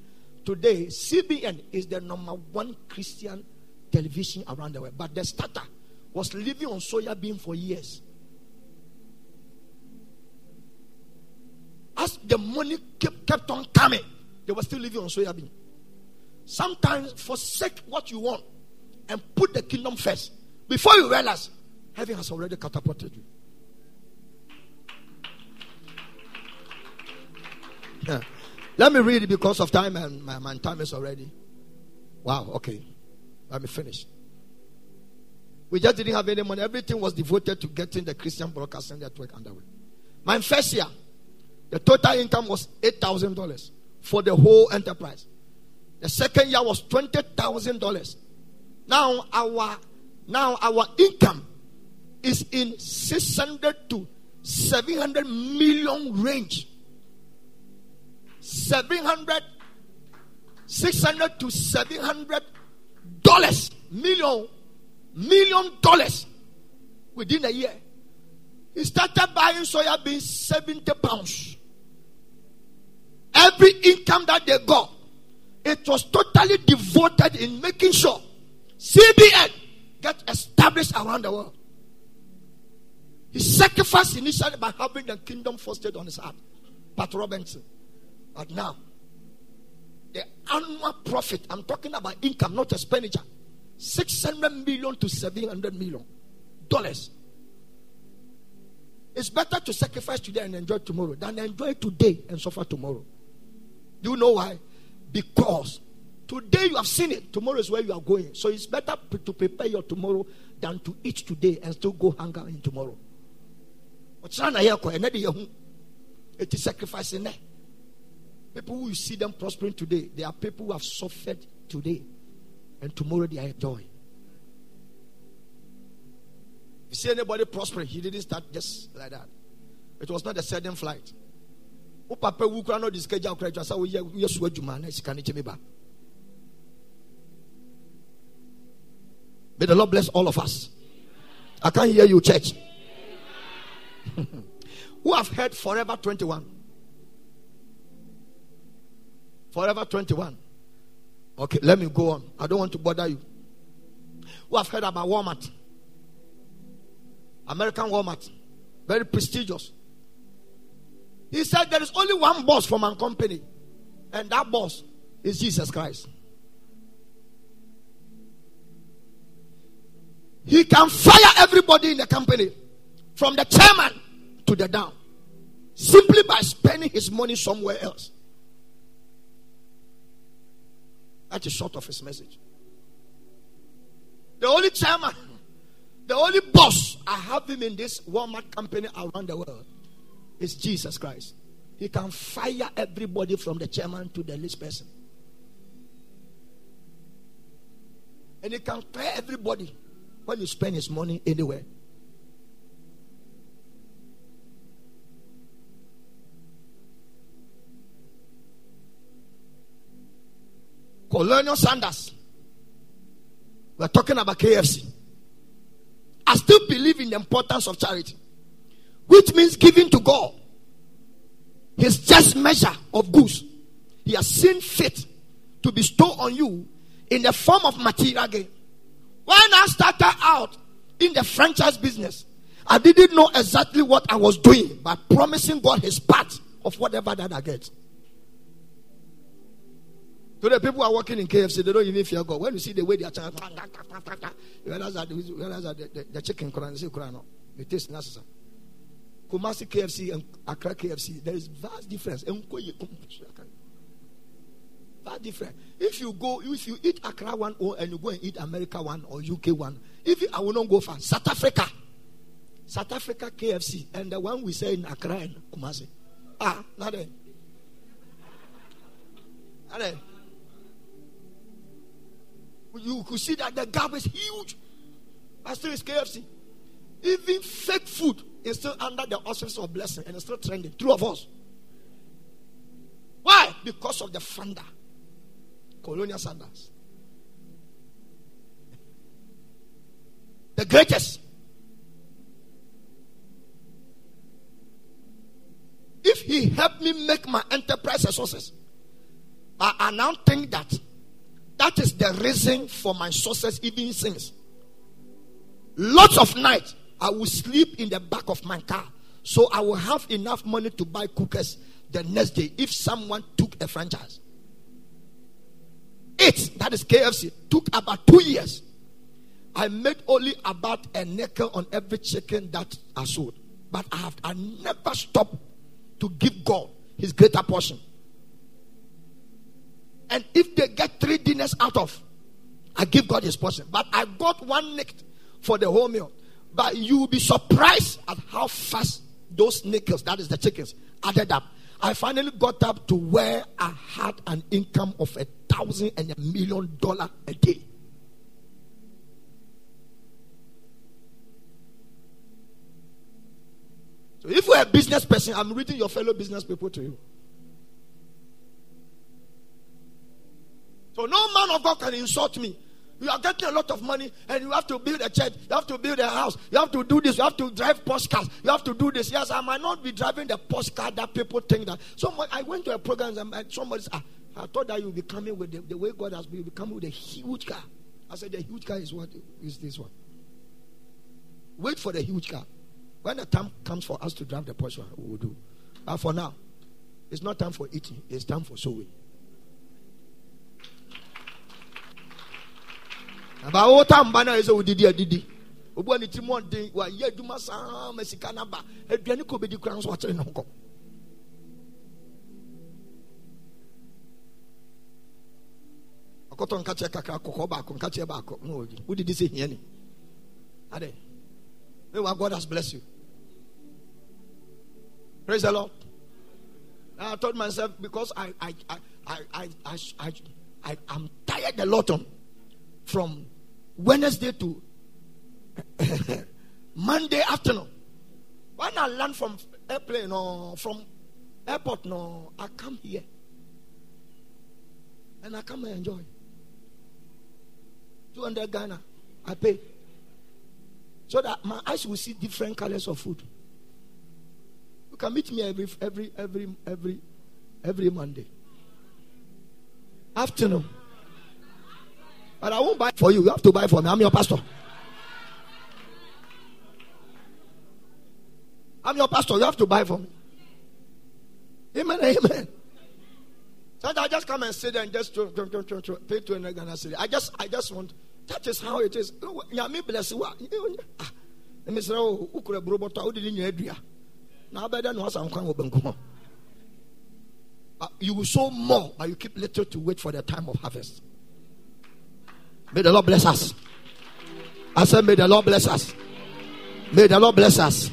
Speaker 1: Today, CBN is the number one Christian television around the world. But the starter was living on soya bean for years. As the money kept, kept on coming, they were still living on soya bean. Sometimes forsake what you want and put the kingdom first. Before you realize, heaven has already catapulted you. Yeah. Let me read it because of time and my, my time is already. Wow, okay. Let me finish. We just didn't have any money. Everything was devoted to getting the Christian Broadcasting Network underway. My first year, the total income was $8,000 for the whole enterprise. The second year was $20,000. Now our now our income is in 600 to 700 million range. 700 600 to 700 dollars million million dollars within a year. He started buying soya beans 70 pounds. Every income that they got it was totally devoted in making sure cbn get established around the world. He sacrificed initially by having the kingdom fostered on his heart. Pat robinson. But now, the annual profit, I'm talking about income, not expenditure, 600 million to 700 million dollars. It's better to sacrifice today and enjoy tomorrow than enjoy today and suffer tomorrow. Do you know why? Because today you have seen it, tomorrow is where you are going. So it's better to prepare your tomorrow than to eat today and still go hunger in tomorrow. It is sacrificing. Eh? People who you see them prospering today, they are people who have suffered today, and tomorrow they. If you see anybody prospering, he didn't start just like that. It was not a sudden flight. Diskeja sa. May the Lord bless all of us. I can't hear you, church. Who have heard Forever 21? Forever 21. Okay, let me go on. I don't want to bother you. Who have heard about Walmart? American Walmart. Very prestigious. He said there is only one boss for my company, and that boss is Jesus Christ. He can fire everybody in the company, from the chairman to the down, simply by spending his money somewhere else. That is short of his message. The only chairman, the only boss I have him in this Walmart company around the world is Jesus Christ. He can fire everybody from the chairman to the least person. And he can clear everybody when you spend his money anywhere. Colonel Sanders. We're talking about KFC. I still believe in the importance of charity, which means giving to God his just measure of goods. He has seen fit to bestow on you in the form of material gain. When I started out in the franchise business, I didn't know exactly what I was doing, but promising God his part of whatever that I get. The people are working in KFC, they don't even fear God. When you see the way they are trying, you realize that, you realize that the, the, the chicken, Quran, say Quran, it tastes nice. Kumasi KFC and Accra KFC, there is vast difference. Vast difference. If you go, if you eat Accra one or and you go and eat America one or UK one, if you, I will not go far, South Africa, South Africa KFC, and the one we say in Accra and Kumasi. Ah, not there. Not there you could see that the gap is huge. But still, it's KFC. Even fake food is still under the auspices of blessing and it's still trending. True of us. Why? Because of the founder, Colonel Sanders. The greatest. If he helped me make my enterprise a success, I now think that that is the reason for my success even since. Lots of nights I will sleep in the back of my car. So I will have enough money to buy cookers the next day if someone took a franchise. It, that is KFC, took about two years. I made only about a nickel on every chicken that I sold. But I have I never stopped to give God his greater portion. And if they get three dinners out of, I give God his portion. But I got one nicked for the whole meal. But you will be surprised at how fast those nickels, that is the chickens, added up. I finally got up to where I had an income of a thousand and a million dollar a day. So if you're a business person, I'm reading your fellow business people to you. So no man of God can insult me. You are getting a lot of money and you have to build a church, you have to build a house, you have to do this, you have to drive postcards, you have to do this. Yes, I might not be driving the postcard that people think that. So I went to a program and somebody said, ah, I thought that you'll be coming with the, the way God has been, coming with a huge car. I said, the huge car is what is this one? Wait for the huge car. When the time comes for us to drive the Porsche, we will do. But for now, it's not time for eating, it's time for sowing. Aba wo ta mba na ɛsɛ wodidi adidi obu ani tiri mu ɔden wayɛ adwuma saa ma sika na ba aduane kɔ bɛdi kura nso wakyerɛ ne ho kɔ ɔkɔtɔ nkakyɛ kakra kɔkɔɔ baako nkakyɛ baako na ɔdi wodidi sɛ hia ni. Ade meanwhile God has blessed you. Praise the Lord. I told myself because I I I I I I, I, I I'm tired a lot on from Wednesday to Monday afternoon. When I land from airplane or from airport, no, I come here and I come and enjoy. 200 Ghana, I pay. So that my eyes will see different colors of food. You can meet me every every every every every Monday. Afternoon. But I won't buy for you. You have to buy for me. I'm your pastor. I'm your pastor. You have to buy for me. Amen. Amen. So I just come and sit there and just pay to an I say, I just, I just want. That is how it is. Bless you. Ah, me say, oh, ukure broboto, udi ni nyedua. Na abeda no asa nkwan obenkumo. You will sow more, but you keep little to wait for the time of harvest. May the Lord bless us. I said, May the Lord bless us. May the Lord bless us.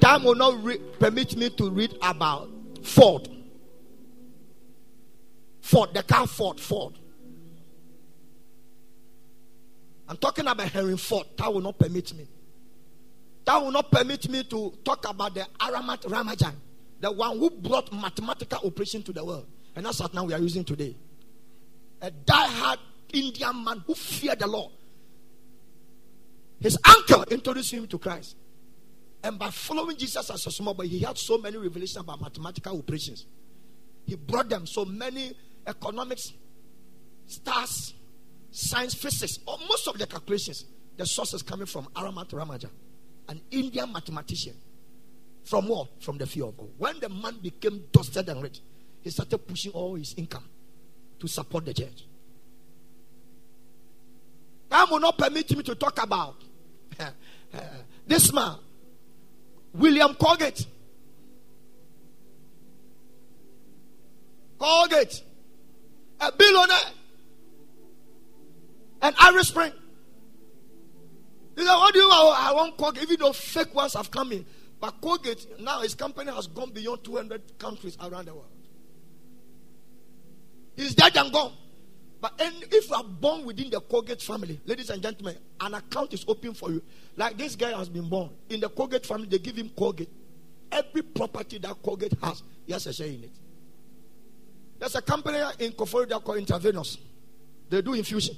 Speaker 1: Time will not re- permit me to read about Ford. Ford, the car Ford, Ford. I'm talking about Henry Ford. That will not permit me. That will not permit me to talk about the Aramat Ramajan, the one who brought mathematical operation to the world. And that's what now we are using today. A die-hard Indian man who feared the Lord. His uncle introduced him to Christ. And by following Jesus as a small boy, he had so many revelations about mathematical operations. He brought them so many economics, stars, science, physics, or most of the calculations, the sources coming from Aramat Ramaja. an Indian mathematician. From what? From the fear of God. When the man became dusted and rich, he started pushing all his income to support the church. Time will not permit me to talk about this man, William Colgate. Colgate, a billionaire, an Irish Spring. He said, What do you want? I want Colgate, even though fake ones have come in. But Colgate, now his company has gone beyond 200 countries around the world. He's dead and gone. But if you are born within the Colgate family, ladies and gentlemen, an account is open for you. Like this guy has been born in the Colgate family, they give him Colgate. Every property that Colgate has, he has a share in it. There's a company in Koforidua called Intravenous. They do infusion.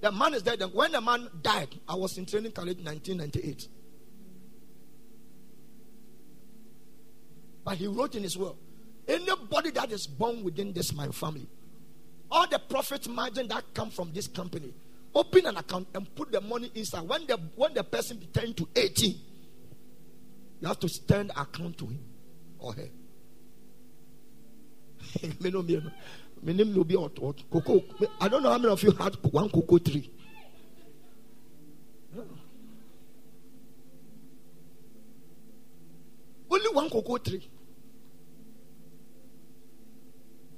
Speaker 1: The man is dead. When the man died, I was in training college in 1998. But he wrote in his will anybody that is born within this my family, all the profit margin that come from this company, open an account and put the money inside. When the when the person turn to 18, you have to stand account to him or her. I don't know how many of you had one cocoa tree. Only one cocoa tree.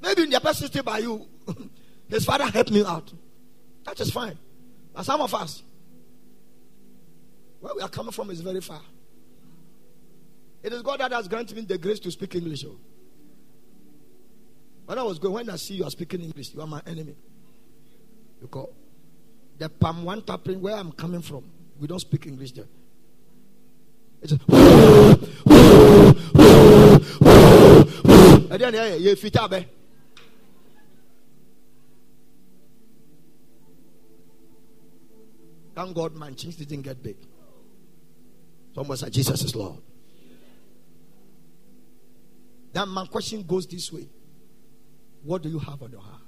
Speaker 1: Maybe in the person stay by you. His father helped me out. That is fine. But some of us, where we are coming from is very far. It is God that has granted me the grace to speak English. Oh. When I was going, when I see you are speaking English, you are my enemy. Because the palm one tapping where I'm coming from, we don't speak English there. It's just, and then you fit up. Thank God, man, things didn't get big. Someone said, Jesus is Lord. That man question goes this way What do you have on your heart?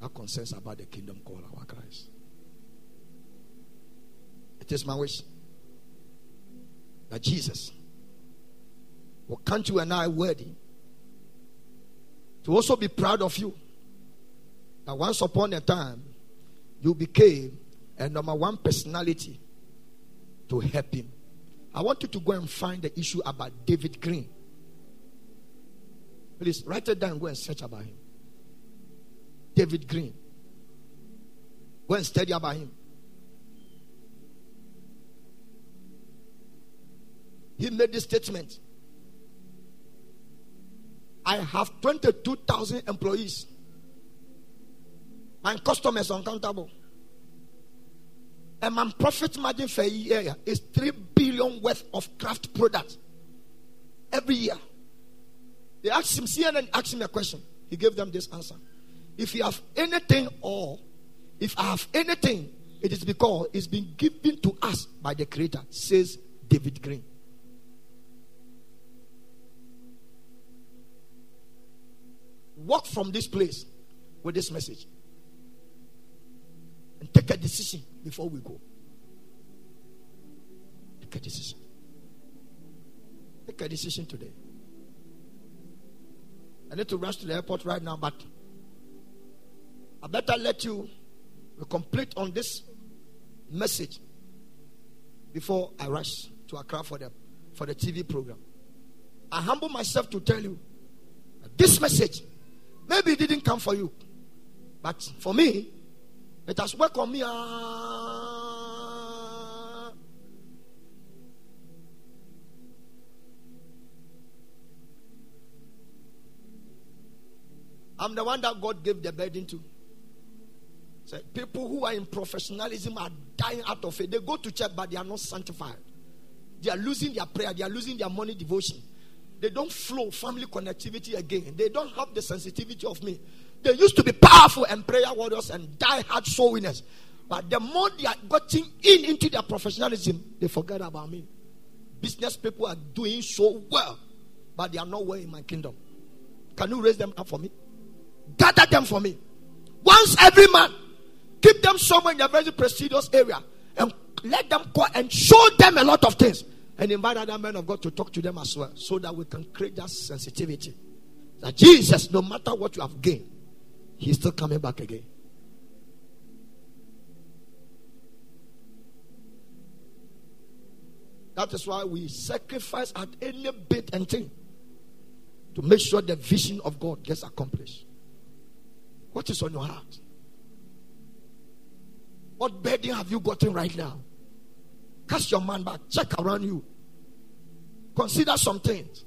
Speaker 1: That concerns about the kingdom called our Christ. It is my wish that Jesus will count you and I worthy to also be proud of you. That once upon a time you became and number one personality to help him. I want you to go and find the issue about David Green. Please write it down. Go and search about him. David Green. Go and study about him. He made this statement I have 22,000 employees. My customers are uncountable. And my profit margin for a year is 3 billion worth of craft products every year. They asked him, CNN asked him a question. He gave them this answer. If you have anything or if I have anything, it is because it's been given to us by the Creator, says David Green. Walk from this place with this message and take a decision before we go. Take a decision. Take a decision today. I need to rush to the airport right now, but I better let you complete on this message before I rush to Accra for the for the TV program. I humble myself to tell you this message maybe it didn't come for you, but for me, it has worked on me. Ah. I'm the one that God gave the burden to. So people who are in professionalism are dying out of it. They go to church, but they are not sanctified. They are losing their prayer, they are losing their money devotion. They don't flow family connectivity again. They don't have the sensitivity of me. They used to be powerful and prayer warriors and die hard soul winners. But the more they are getting in into their professionalism, they forget about me. Business people are doing so well, but they are not well in my kingdom. Can you raise them up for me? Gather them for me. Once every man, keep them somewhere in a very prestigious area and let them go and show them a lot of things. And invite other men of God to talk to them as well. So that we can create that sensitivity. That Jesus, no matter what you have gained, He's still coming back again. That is why we sacrifice at any bit and thing to make sure the vision of God gets accomplished. What is on your heart? What burden have you gotten right now? Cast your mind back. Check around you. Consider some things.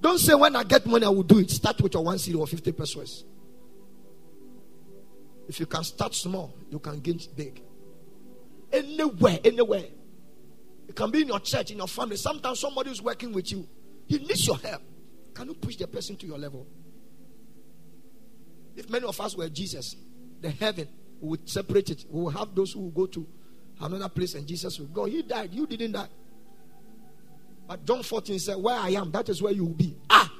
Speaker 1: Don't say when I get money I will do it. Start with your one cedi or fifty pesewas. If you can start small, you can gain big. Anywhere, anywhere. It can be in your church, in your family. Sometimes somebody is working with you. He needs your help. Can you push the person to your level? If many of us were Jesus, the heaven we would separate it. We will have those who go to another place and Jesus will go. He died. You didn't die. But John 14 said, Where I am, that is where you will be. Ah!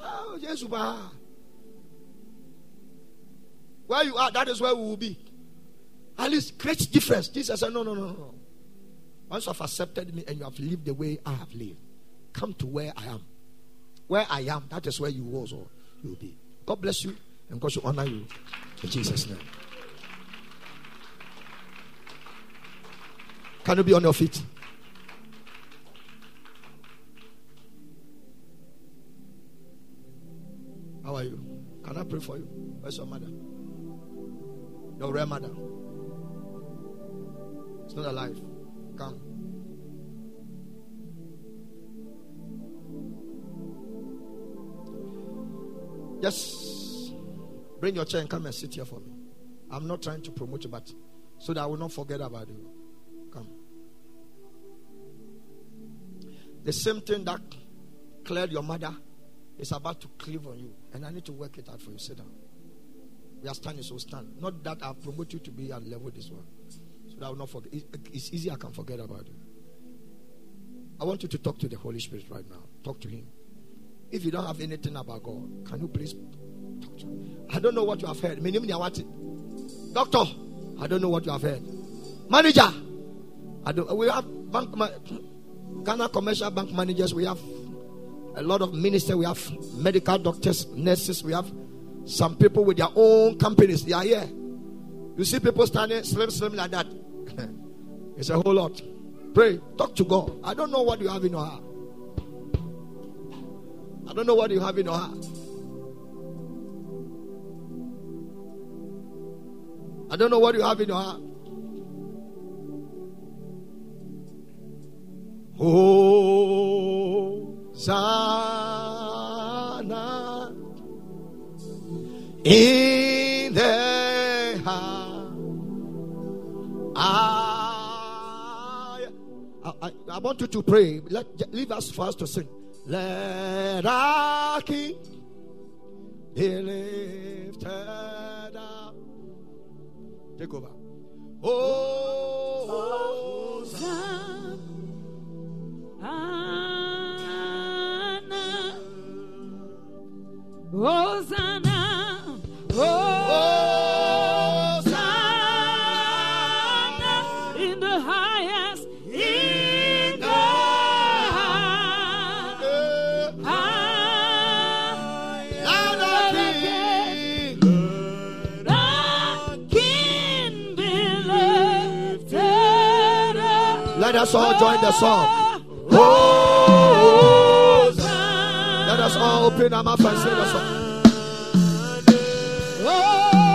Speaker 1: Oh, yes, Where you are, that is where we will be. At least great difference. Jesus said, No, no, no, no. Once you have accepted me and you have lived the way I have lived, come to where I am. Where I am, that is where you also will be. God bless you and God should honor you. In Jesus' name. Can you be on your feet? How are you? Can I pray for you? Where's your mother? Your real mother. It's not alive. Come. Just bring your chair and come and sit here for me. I'm not trying to promote you, but so that I will not forget about you. Come. The same thing that cleared your mother is about to cleave on you. And I need to work it out for you. Sit down. We are standing, so stand. Not that I promote you to be at level this one. So that I will not forget. It's easy, I can forget about you. I want you to talk to the Holy Spirit right now. Talk to Him. If you don't have anything about God, can you please talk to Him? I don't know what you have heard. Doctor, I don't know what you have heard. Manager, I don't. We have bank, Ghana commercial bank managers. We have a lot of ministers. We have medical doctors, nurses. We have some people with their own companies. They are here. You see people standing slim, slim like that. It's a whole lot. Pray. Talk to God. I don't know what you have in your heart. I don't know what you have in your heart. I don't know what you have in your heart. Oh, Hosanna in the heart. I, I want you to pray. Let, leave us first to sing. Let our King be lifted up. Take over. Oh, Hosanna.
Speaker 5: Hosanna. Oh.
Speaker 1: Let us all join the song. Oh, let us all open our mouth and sing the song. Father,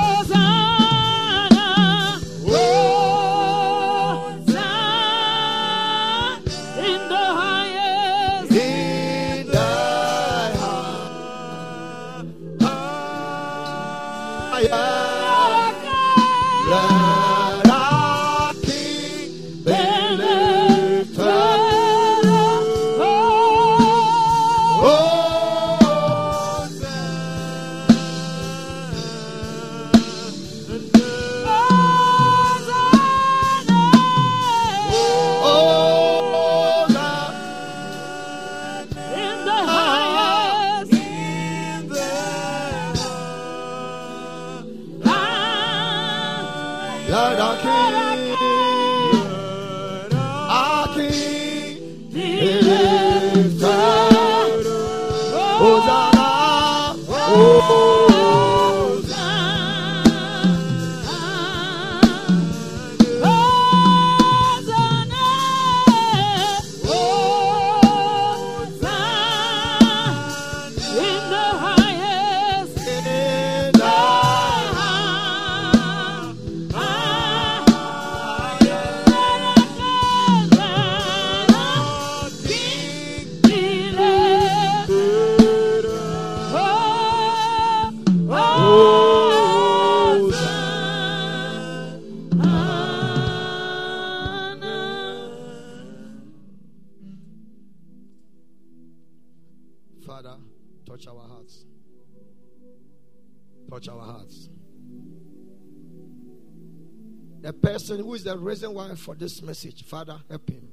Speaker 1: The person who is the reason why for this message, Father, help him.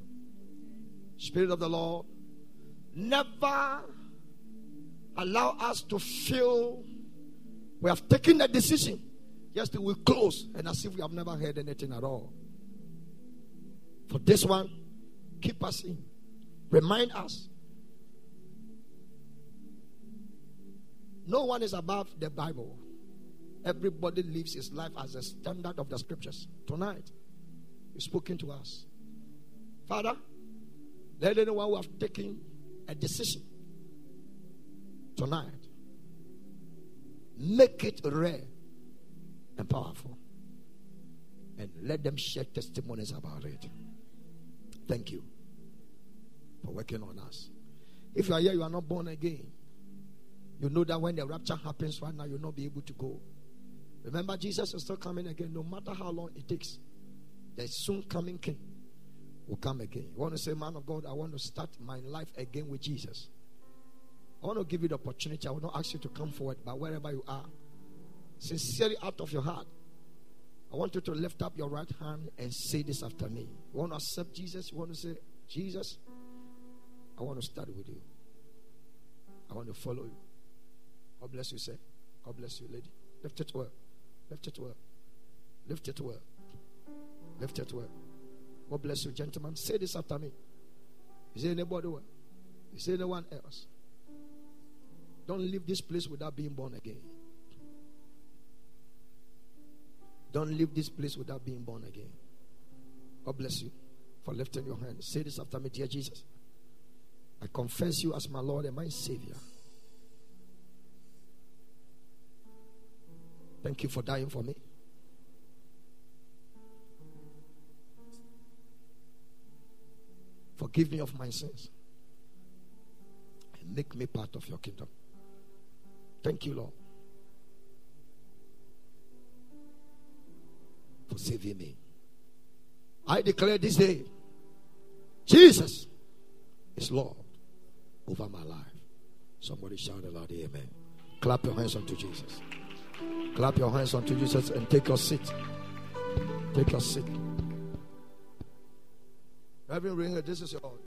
Speaker 1: Spirit of the Lord, never allow us to feel we have taken a decision. Just we close and as if we have never heard anything at all. For this one, keep us in. Remind us. No one is above the Bible. Everybody lives his life as a standard of the scriptures. Tonight, you've spoken to us. Father, let anyone who have taken a decision tonight make it rare and powerful. And let them share testimonies about it. Thank you for working on us. If you are here, you are not born again. You know that when the rapture happens right now, you'll not be able to go. Remember, Jesus is still coming again, no matter how long it takes. The soon coming King will come again. You want to say, Man of God, I want to start my life again with Jesus. I want to give you the opportunity. I will not ask you to come forward, but wherever you are, sincerely out of your heart, I want you to lift up your right hand and say this after me. You want to accept Jesus? You want to say, Jesus, I want to start with you. I want to follow you. God bless you, sir. God bless you, lady. Lift it well. Lift it well. Lift it well. Lift it well. God bless you, gentlemen. Say this after me. Is there anybody well? Is there anyone else? Don't leave this place without being born again. Don't leave this place without being born again. God bless you for lifting your hand. Say this after me, dear Jesus. I confess you as my Lord and my Savior. Thank you for dying for me. Forgive me of my sins and make me part of your kingdom. Thank you, Lord, for saving me. I declare this day Jesus is Lord over my life. Somebody shout aloud, Amen. Clap your hands unto Jesus. Clap your hands unto Jesus and take your seat. Take your seat. Reverend Ringer, this is your